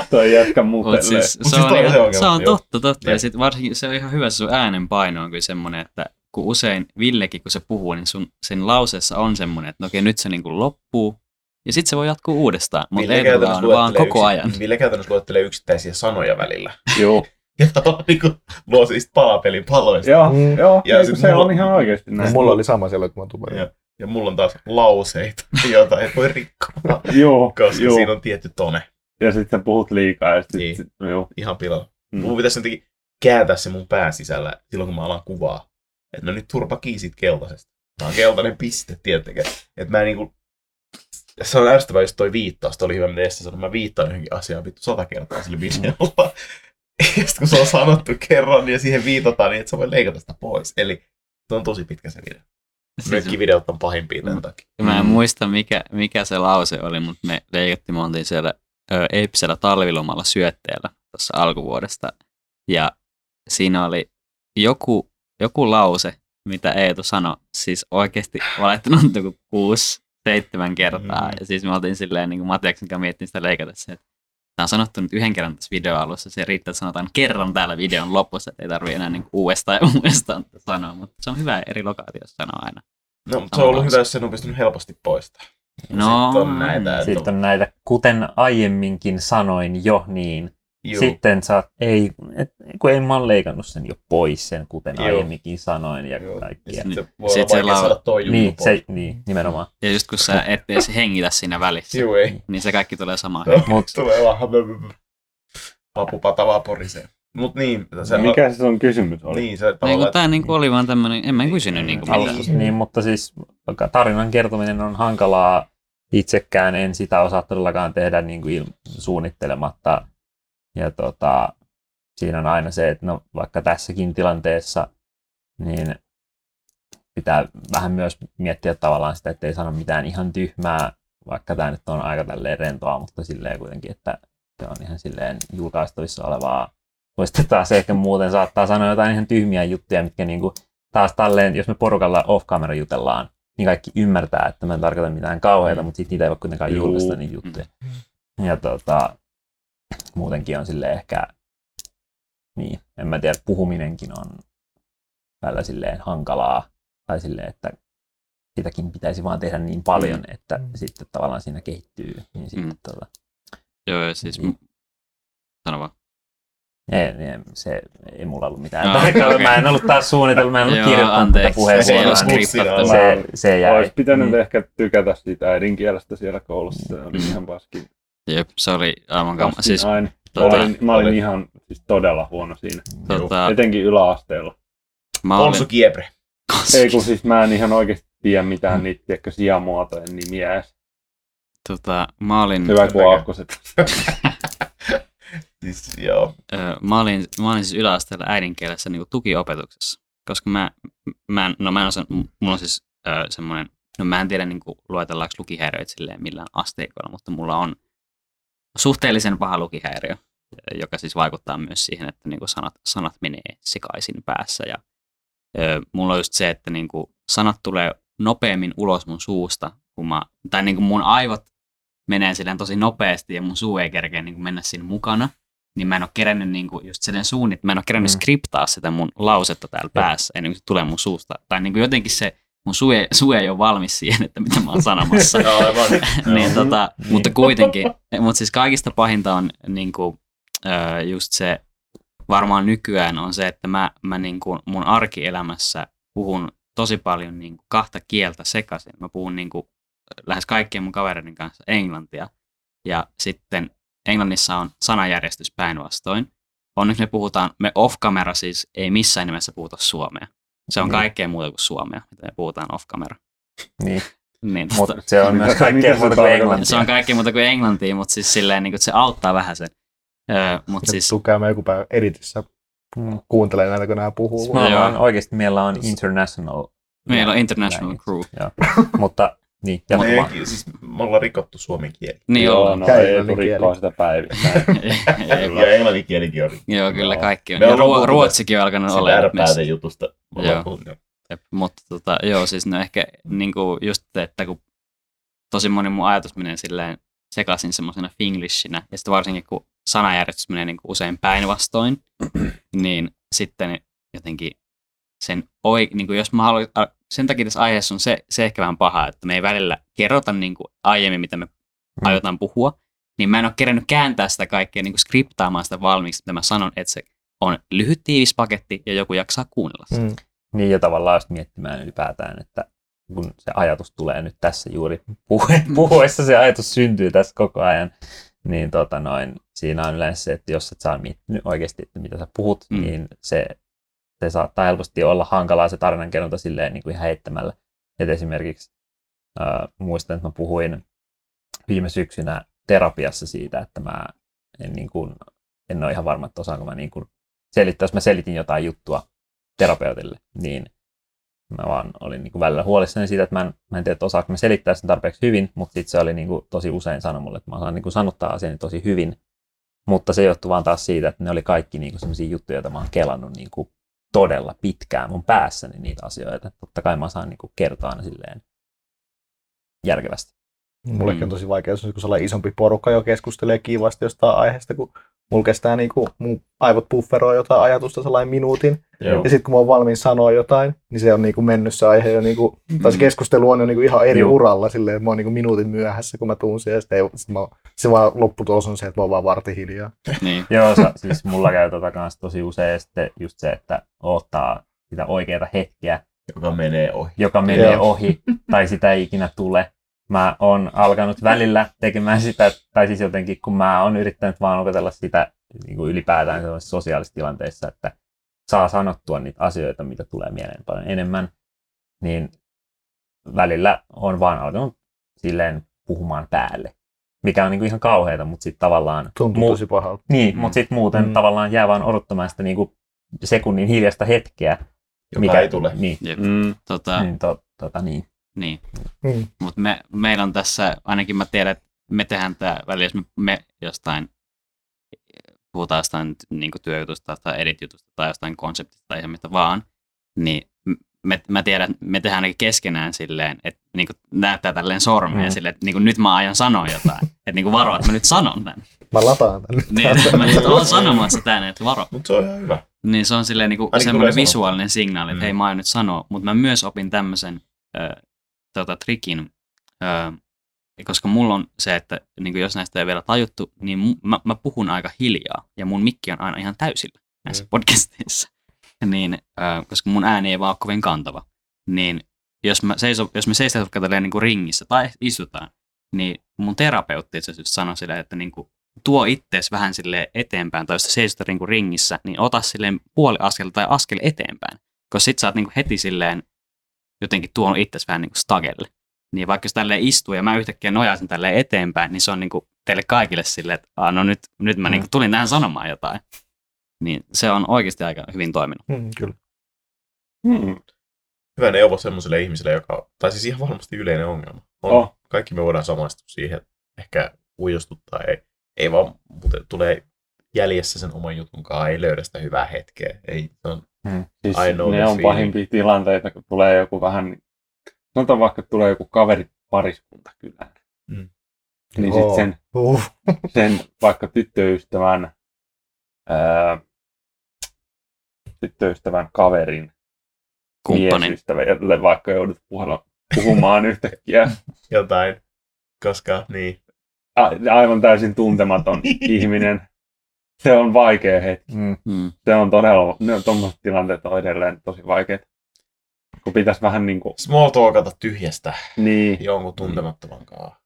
Toi jätkä mutelle. Mut siis, se, siis on on ihan, se se on joo. totta, totta. Ja sit varsinkin se on ihan hyvä, se sun äänen paino on kyllä semmoinen, että kun usein Villekin, kun se puhuu, niin sun, sen lauseessa on semmoinen, että no okei, nyt se niinku loppuu, ja sitten se voi jatkuu uudestaan, mutta on vaan luettelee koko yksi- ajan. Ville käytännössä luettelee yksittäisiä sanoja välillä. Joo. Ja niin kuin luo siis palapelin paloista. Joo, Mm. joo. Ja Ja sit se mulla- on ihan oikeasti näin. mulla oli sama siellä, kun mä tulin. Ja, ja mulla on taas lauseita, joita ei voi rikkoa, Joo, koska joo. siinä on tietty tone. Ja sitten sä puhut liikaa ja sitten, Niin. sit, joo. Ihan pilalla. Mm. Mun pitäisi jotenkin kääntää se mun pään sisällä silloin, kun mä alan kuvaa. Että no nyt turpa kiinni siitä keltaisesta. Tää on keltainen piste, tiettäkö. Että mä en niinku... Se on ärsyttävää, jos toi viittaus, toi oli hyvä, mitä Jesse sanoi. Mä viittaan johonkin asiaan vittu sata kertaa sillä videolla. Ja sitten kun se on sanottu kerran ja siihen viitataan, niin et sä voi leikata sitä pois. Eli se on tosi pitkä se video. Siis, videot on pahimpia tämän takia. mä en Mm. muista, mikä, mikä se lause oli, mutta me leikattiin, me oltiin siellä ö, eeppisellä talvilomalla syötteellä tuossa alkuvuodesta. Ja siinä oli joku, joku lause, mitä Eetu sanoi, siis oikeasti valittanut joku kuusi, seitsemän kertaa. Mm. Ja siis me oltiin silleen, niin kuin Matiaksen kanssa miettinyt sitä leikatessa, että tämä on sanottu nyt yhden kerran tässä videon alussa, se riittää, että sanotaan kerran täällä videon lopussa, että ei tarvitse enää niin kuin uudestaan ja uudestaan sanoa, mutta se on hyvä eri lokaatiossa sanoa aina. No, mutta se on ollut hyvä, jos sen on pystynyt helposti poistamaan. No, Sitten on näitä, Sitten on näitä, kuten aiemminkin sanoin jo, niin Juu. sitten sä oot, ei, et, kun ei mä oon leikannut sen jo pois sen, kuten Joo. aiemminkin sanoin ja Joo. kaikkia. Sitten voi Sit olla se vaikea saada toi Niin, pois. se, niin, nimenomaan. Ja just kun sä et edes hengitä siinä välissä, Juu, ei. niin se kaikki tulee samaan. No, Mut- tulee vaan vapupata vaporisee. Mut niin, se Mikä se sun kysymys oli? Niin, se Ei kun tavallaan, tää niinku oli vaan tämmönen, en mä kysynyt niinku mitään. Alussa, niin, mutta siis tarinan kertominen on hankalaa. Itsekään en sitä osaa todellakaan tehdä niin kuin il- suunnittelematta. Ja tota, siinä on aina se, että no, vaikka tässäkin tilanteessa, niin pitää vähän myös miettiä tavallaan sitä, että ei sano mitään ihan tyhmää, vaikka tämä nyt on aika tälleen rentoa, mutta silleen kuitenkin, että se on ihan silleen julkaistavissa olevaa. Voisitte taas ehkä muuten saattaa sanoa jotain ihan tyhmiä juttuja, mitkä niinku taas tälleen, jos me porukalla off-camera jutellaan, niin kaikki ymmärtää, että mä en tarkoita mitään kauheita, mutta sitten niitä ei voi kuitenkaan julkaista niitä juttuja. Ja tota, muutenkin on sille ehkä, niin, en mä tiedä, puhuminenkin on välillä silleen hankalaa, tai silleen, että sitäkin pitäisi vaan tehdä niin paljon, Mm. että sitten tavallaan siinä kehittyy. Niin sitten, Mm. tota, Joo, ja siis... Niin. Sano vaan. ei, ei, se ei mulla ollut mitään. Joo, tarkkaa. okei. Mä en ollut taas suunnitellut, mä en ollut Joo, kirjoittanut tätä. Se puheenvuoroa. ole niin. Se, se jäi. Olisi pitänyt Mm. ehkä tykätä siitä äidinkielestä siellä koulussa. Se oli ihan paskin. Jep, se oli aivan kama. Siis, aine. Mä tota, olin, mä olin oli. ihan siis todella huono siinä. tota, Etenkin yläasteella. mä olin... Konsu Kiebre. Ei kun siis mä en ihan oikeasti tiedä mitään niitä tiedätkö, sijamuotojen nimiä edes. Tota, mä olin... Hyvä kun aakkoset. Siis joo. Mä olin, mä olin siis yläasteella äidinkielessä niin tukiopetuksessa, koska mä, mä, en, no mä en osaa, mulla on siis öö, semmoinen, no mä en tiedä niin kuin, luetellaanko lukihäiriöitä silleen millään asteikolla, mutta mulla on suhteellisen paha lukihäiriö, joka siis vaikuttaa myös siihen, että niin kuin sanat, sanat menee sekaisin päässä ja öö, mulla on just se, että niin kuin, sanat tulee nopeammin ulos mun suusta, kun mä, tai niin kuin mun aivot menee silleen tosi nopeasti ja mun suu ei kerkeä niin kuin mennä siinä mukana niin mä en ole kerennyt niinku just sen suunnit, mä en ole kerennyt Mm. skriptaa sitä mun lausetta täällä päässä ennen kuin se tulee mun suusta. Tai niinku jotenkin se mun suu ei, suu ei ole valmis siihen, että mitä mä oon sanomassa. Niin, tota, Niin. Mutta kuitenkin, mutta siis kaikista pahinta on niinku, ö, just se, varmaan nykyään on se, että mä, mä niinku mun arkielämässä puhun tosi paljon niinku kahta kieltä sekaisin. Mä puhun niinku lähes kaikkien mun kavereiden kanssa englantia. Ja sitten Englannissa on sanajärjestys päinvastoin. Onneksi me puhutaan, me off-camera siis ei missään nimessä puhuta suomea. Se on Niin. kaikkea muuta kuin suomea, mitä me puhutaan off-camera. Niin, Niin, mutta se on myös kaikkea muuta kuin englantia. se on kaikki muuta kuin englantia, mutta siis silleen, niin kuin, että se auttaa vähän sen. Öö, mutta Siis... Tuu käymään joku päivä editissä Mm. kuuntelee näitä, kun nämä puhuu. Siis mä Joo. vaan oikeasti meillä on international, meillä on international näin. crew. mutta niin, vaan. Meidänkin, siis me ollaan rikottu suomen kieli. Niin Joo, ollaan. no ei englannin rikkoa sitä päivittäin. Ja englannin kielikin oli. Joo, kyllä kaikki on. Me Ja ruo- ruotsikin on alkanut Sitä olemaan. ääräpäätä jutusta. Joo. Jep, mutta tota, joo, siis no ehkä niin kuin just, että kun tosi moni mun ajatus menee silleen sekaisin semmoisena finglishinä, ja sitten varsinkin kun sanajärjestys menee niin kuin usein päinvastoin, niin sitten jotenkin sen oi, niin kuin jos mä haluan, sen takia tässä aiheessa on se, se ehkä vähän paha, että me ei välillä kerrota niin kuin aiemmin, mitä me Mm. aiotaan puhua, niin mä en ole kerännyt kääntää sitä kaikkea, niin kuin skriptaamaan sitä valmiiksi, mitä mä sanon, että se on lyhyt tiivis paketti ja joku jaksaa kuunnella sitä. Mm. Niin ja tavallaan just miettimään ylipäätään, että kun se ajatus tulee nyt tässä juuri puhe- puhuessa, se ajatus syntyy tässä koko ajan, niin tota noin, siinä on yleensä se, että jos et saa miettinyt oikeasti, että mitä sä puhut, Mm. mm. niin se, se saattaa helposti olla hankalaa se tarinankerronta silleen niin kuin ihan heittämällä. Et esimerkiksi äh, muistan, että mä puhuin viime syksynä terapiassa siitä, että mä en, niin kuin, en ole ihan varma, että osaanko mä niin kuin selittää, jos mä selitin jotain juttua terapeutille, niin mä vaan olin niin kuin välillä huolissani siitä, että mä en, mä en tiedä, että osaanko mä selittää sen tarpeeksi hyvin, mutta sitten se oli niin kuin tosi usein sano mulle, että mä osaan niin kuin sanottaa asiani tosi hyvin, mutta se johtui vaan taas siitä, että ne oli kaikki niin sellaisia juttuja, joita mä oon kelannut niin kuin todella pitkään mun päässäni niitä asioita. Totta kai mä saan niin kuin kertoa ne silleen järkevästi. Mullekin Mm. on tosi vaikea, jos on sellainen isompi porukka jo keskustelee kivasti jostain aiheesta, kun mulla kestää niinku, mun aivot bufferoi jotain ajatusta sellainen minuutin. Joo. Ja sitten kun mä oon valmiin sanoa jotain, niin se on niinku mennyt se aihe jo niinku, tai se keskustelu on jo niinku ihan eri Joo. uralla silleen, että mä oon niinku minuutin myöhässä, kun mä tuun siihen. Sit ei, sit mä, se vaan lopputulos on se, että mä oon vaan varti hiljaa. Niin. Joo, sa, siis mulla käy tota kanssa tosi usein sitten just se, että odottaa sitä oikeaa hetkeä, Joka menee ohi. joka menee Joo. ohi tai sitä ei ikinä tule. Mä oon alkanut välillä tekemään sitä, tai siis jotenkin kun mä oon yrittänyt vaan opetella sitä niin kuin ylipäätään sosiaalisissa tilanteissa, että saa sanottua niitä asioita, mitä tulee mieleen paljon enemmän, niin välillä on vaan alkanut silleen puhumaan päälle, mikä on niin kuin ihan kauheata, mutta sitten tavallaan... Tuntuu mu- tosi pahalta. Niin, Mm. mutta sitten muuten Mm. tavallaan jää vaan odottamaan sitä niin kuin sekunnin hiljasta hetkeä, Joka ei tule. Niin, Jep. Mm. Tota, niin, to, tota, niin. Niin. Mm. Mutta me, meillä on tässä, ainakin mä tiedän, että me tehdään tämä välillä, jos me, me jostain puhutaan jostain niin työjutusta tai edit-jutusta tai jostain konseptista tai ihan mitä vaan, niin me, mä tiedän, että me tehdään ainakin keskenään silleen, että niin näyttää tälleen sormea Mm. silleen, että niin nyt mä aion sanoa jotain. että niin varo, että mä nyt sanon tämän. Mä lataan tänne. Niin, mä nyt oon sanomassa tänne, että varo. Mutta se on ihan hyvä. Niin se on silleen niin Ainakin semmoinen sanoa. visuaalinen signaali, että Mm. mm. hei mä aion nyt sanoa, mutta mä myös opin tämmöisen äh, tota, trikin, äh, koska mulla on se, että niin jos näistä ei vielä tajuttu, niin mu- mä, mä puhun aika hiljaa ja mun mikki on aina ihan täysillä näissä Mm. podcasteissa, niin, äh, koska mun ääni ei vaan ole kovin kantava, niin jos, mä seiso, jos me seistään niin kuin ringissä tai istutaan, niin mun terapeutti itse asiassa sanoi silleen, että niin kuin, tuo ittees vähän sille eteenpäin, tai jos seisot niin ringissä, niin ota silleen puoli askel tai askel eteenpäin, koska sit sä oot niin kuin heti silleen jotenkin tuonut itses vähän niin kuin stagelle. Niin vaikka jos tälleen istuu ja mä yhtäkkiä nojaisin tälleen eteenpäin, niin se on niin kuin teille kaikille silleen, että Aa, no nyt, nyt mä Mm. niin kuin tulin tähän sanomaan jotain. Niin se on oikeasti aika hyvin toiminut. Mm, kyllä. Mm. Hyvä neuvo semmoiselle ihmiselle, joka, tai siis ihan varmasti yleinen ongelma. On. Oh. Kaikki me voidaan samaistua siihen, että ehkä uijostuttaa, ei, ei vaan muuten tulee jäljessä sen oman jutunkaan, ei löydä sitä hyvää hetkeä. Ei, se on, Siis I know ne on feeling. pahimpia tilanteita, kun tulee joku vähän, sanotaan vaikka, että tulee joku kaveri pariskunta kylään. Mm. Niin sitten sen, Uh. sen vaikka tyttöystävän, ää, tyttöystävän kaverin Kumppanin. miesystävälle vaikka joudut puhua, puhumaan yhtäkkiä jotain, koska niin. a, aivan täysin tuntematon ihminen. Se on vaikea hetki. Mm. Mm. Se on todella, ne on tommoset tilanteet on edelleen tosi vaikeat. Kun pitäisi vähän niinku, Small talkata tyhjästä niin, jonkun tuntemattoman kanssa.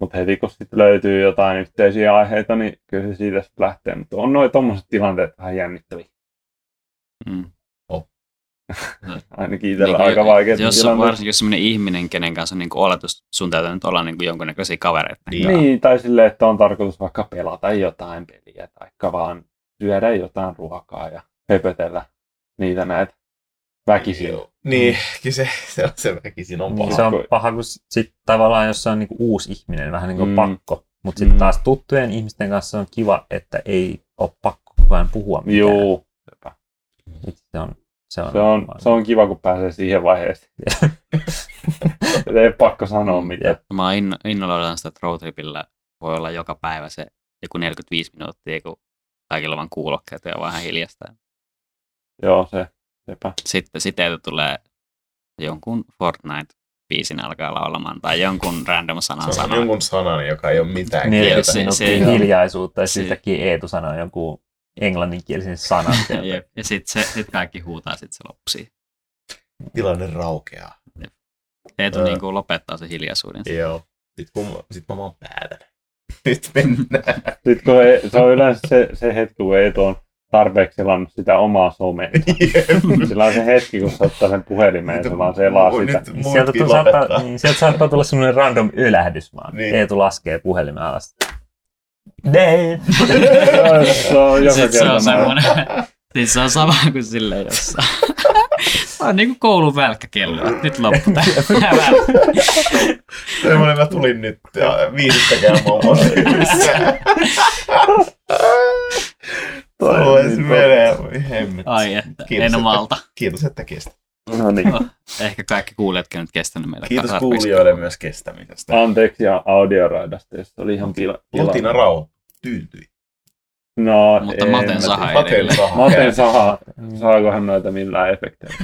mutta heti kun sit löytyy jotain yhteisiä aiheita, niin kyllä se siitä sitten lähtee. Mutta on noin tommoset tilanteet vähän jännittäviä. Mm. Ainakin itsellä Niin, aika vaikeita Jos on varsinkin jos sellainen ihminen, kenen kanssa on niin kuin oletus, sun täytyy nyt olla niin kuin jonkunnäköisiä kavereita. Niin. Niin, tai silleen, että on tarkoitus vaikka pelata jotain peliä, tai vaan syödä jotain ruokaa ja höpötellä niitä näitä väkisin. Joo. Niin, kyllä se, se on se väkisin on Niin, paha. se on paha, kun sit tavallaan jos se on niinku uusi ihminen, vähän niin kuin Mm. pakko. Mutta sitten Mm. taas tuttujen ihmisten kanssa on kiva, että ei ole pakko koko ajan puhua mitään. Joo, Se on, se on, se on, se on kiva, kun pääsee siihen vaiheeseen. Ei ole pakko sanoa mitään. Mä inno, innolla odotan sitä, että roadtripillä voi olla joka päivä se joku 45 minuuttia, kun kaikilla on vaan kuulokkeet ja vähän hiljasta. Joo, se, sepä. Sitten siteitä tulee jonkun Fortnite-biisin alkaa laulamaan tai jonkun random sanan Se sanoa. jonkun sanan, joka ei ole mitään 40 se- kieltä. se- minuuttia se- hiljaisuutta ja se- sittenkin Eetu sanoo jonkun englanninkielisen sanan. Jep. Ja sitten sit kaikki huutaa sit se loppusi. Tilanne raukeaa. Eetu Ää. niin kuin lopettaa se hiljaisuuden. Joo. Sitten kun sit mä vaan päätän. Nyt mennään. Sitten kun ei, se on yleensä se, se hetki, kun ei on tarpeeksi selannut sitä omaa somea. Sillä on se hetki, kun se ottaa sen puhelimeen ja se vaan selaa sitä. Sieltä, saattaa, niin, sieltä saattaa tulla semmoinen random ylähdys vaan. Niin. Eetu laskee puhelimen alas. Se on joka Sitten se on semmoinen, sitten se on sama kuin silleen jossain. on niinku koulun välkkäkello, että nyt loppu tää. Semmoinen mä tulin nyt ja viisittäkään mä oon yhdessä. Toi niin menee, hemmet. Ai että, Kiitos, en että- malta. Kiitos, että kesti. No niin. Ehkä kaikki kuulijatkin on nyt kestänyt meitä Kiitos kuulijoille myös kestämisestä. Anteeksi ja audioraidasta, jos oli ihan pila. Lotina rauho tyytyi. No, Mutta en Maten saha. Maten saha. Maten saha. Saakohan noita millään efekteillä?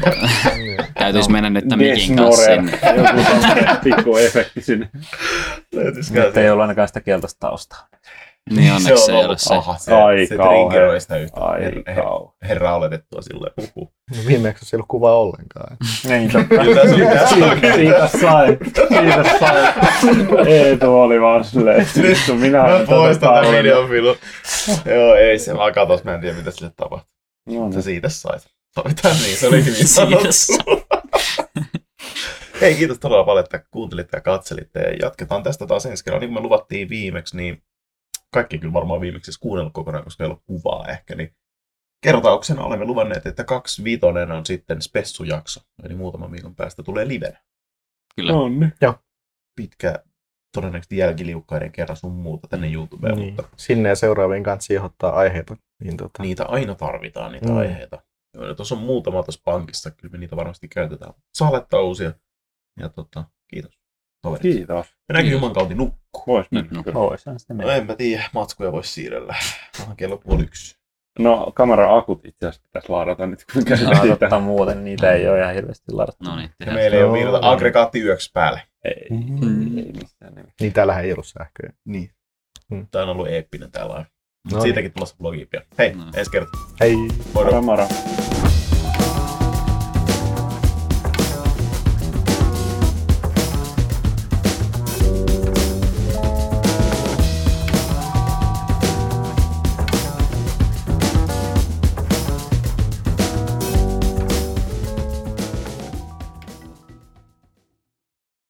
Täytyisi mennä nyt tämän mikin kanssa sinne. Joku pikku efekti sinne. Nyt ei ollut ainakaan sitä keltaista taustaa. Niin onneksi se ei ollut se. paha. Se, Ai se triggeroi sitä yhtä Ai her, her, kau. herraa oletettua silleen. Uhu. No viimeksi ei ollut kuvaa ollenkaan. Niin, totta. Kyllä tässä oli tässä Siitä sai. Siitä sai. Eetu oli vaan silleen. Vittu, minä Mä poistan tämän videofilu. Joo, ei se vaan katos, mä en tiedä mitä sille tapahtui. No Sä niin. siitä sait. Sovitaan niin, se oli hyvin Siitä sanottu. sai. Hei, kiitos todella paljon, että kuuntelitte ja katselitte. Ja jatketaan tästä taas ensi kerralla. Niin kuin me luvattiin viimeksi, niin kaikki kyllä varmaan viimeksi kuunnellut kokonaan, koska ei ollut kuvaa ehkä. Niin kertauksena olemme luvanneet, että kaksi viitonen on sitten spessujakso. Eli muutaman viikon päästä tulee livenä. Kyllä. No niin. Pitkä todennäköisesti jälkiliukkaiden kerran sun muuta tänne YouTubeen, Niin. mutta Sinne ja seuraaviin kanssa sijoittaa aiheita. Niin tota, niitä aina tarvitaan, niitä Mm. aiheita. Joo, ja Tuossa on muutama tuossa pankissa, kyllä me niitä varmasti käytetään. Saa laittaa uusia. Ja tota, kiitos. Toverit. Kiitos. Mennäänkö Kiitos. Juman kautta nukkuu? Vois mennä. No. kyllä. Voisihan sitten No mennä. en mä tiedä, matskuja voisi siirrellä. Onhan kello puoli yksi. No, kameran akut itse asiassa pitäisi laadata nyt, kun No, käydään totta sitä. muuten niitä ei ole ihan hirveästi ladattu. No niin, Ja meillä ei ole viirata aggregaatti yöksi päälle. Ei, Mm. ei missään nimessä. niin täällähän ei ollut sähköä. Niin. Mm. Tämä on ollut eeppinen täällä. No Siitäkin tulossa blogia pian. Hei, No. ensi kertaa. Hei! Moro. Moro moro.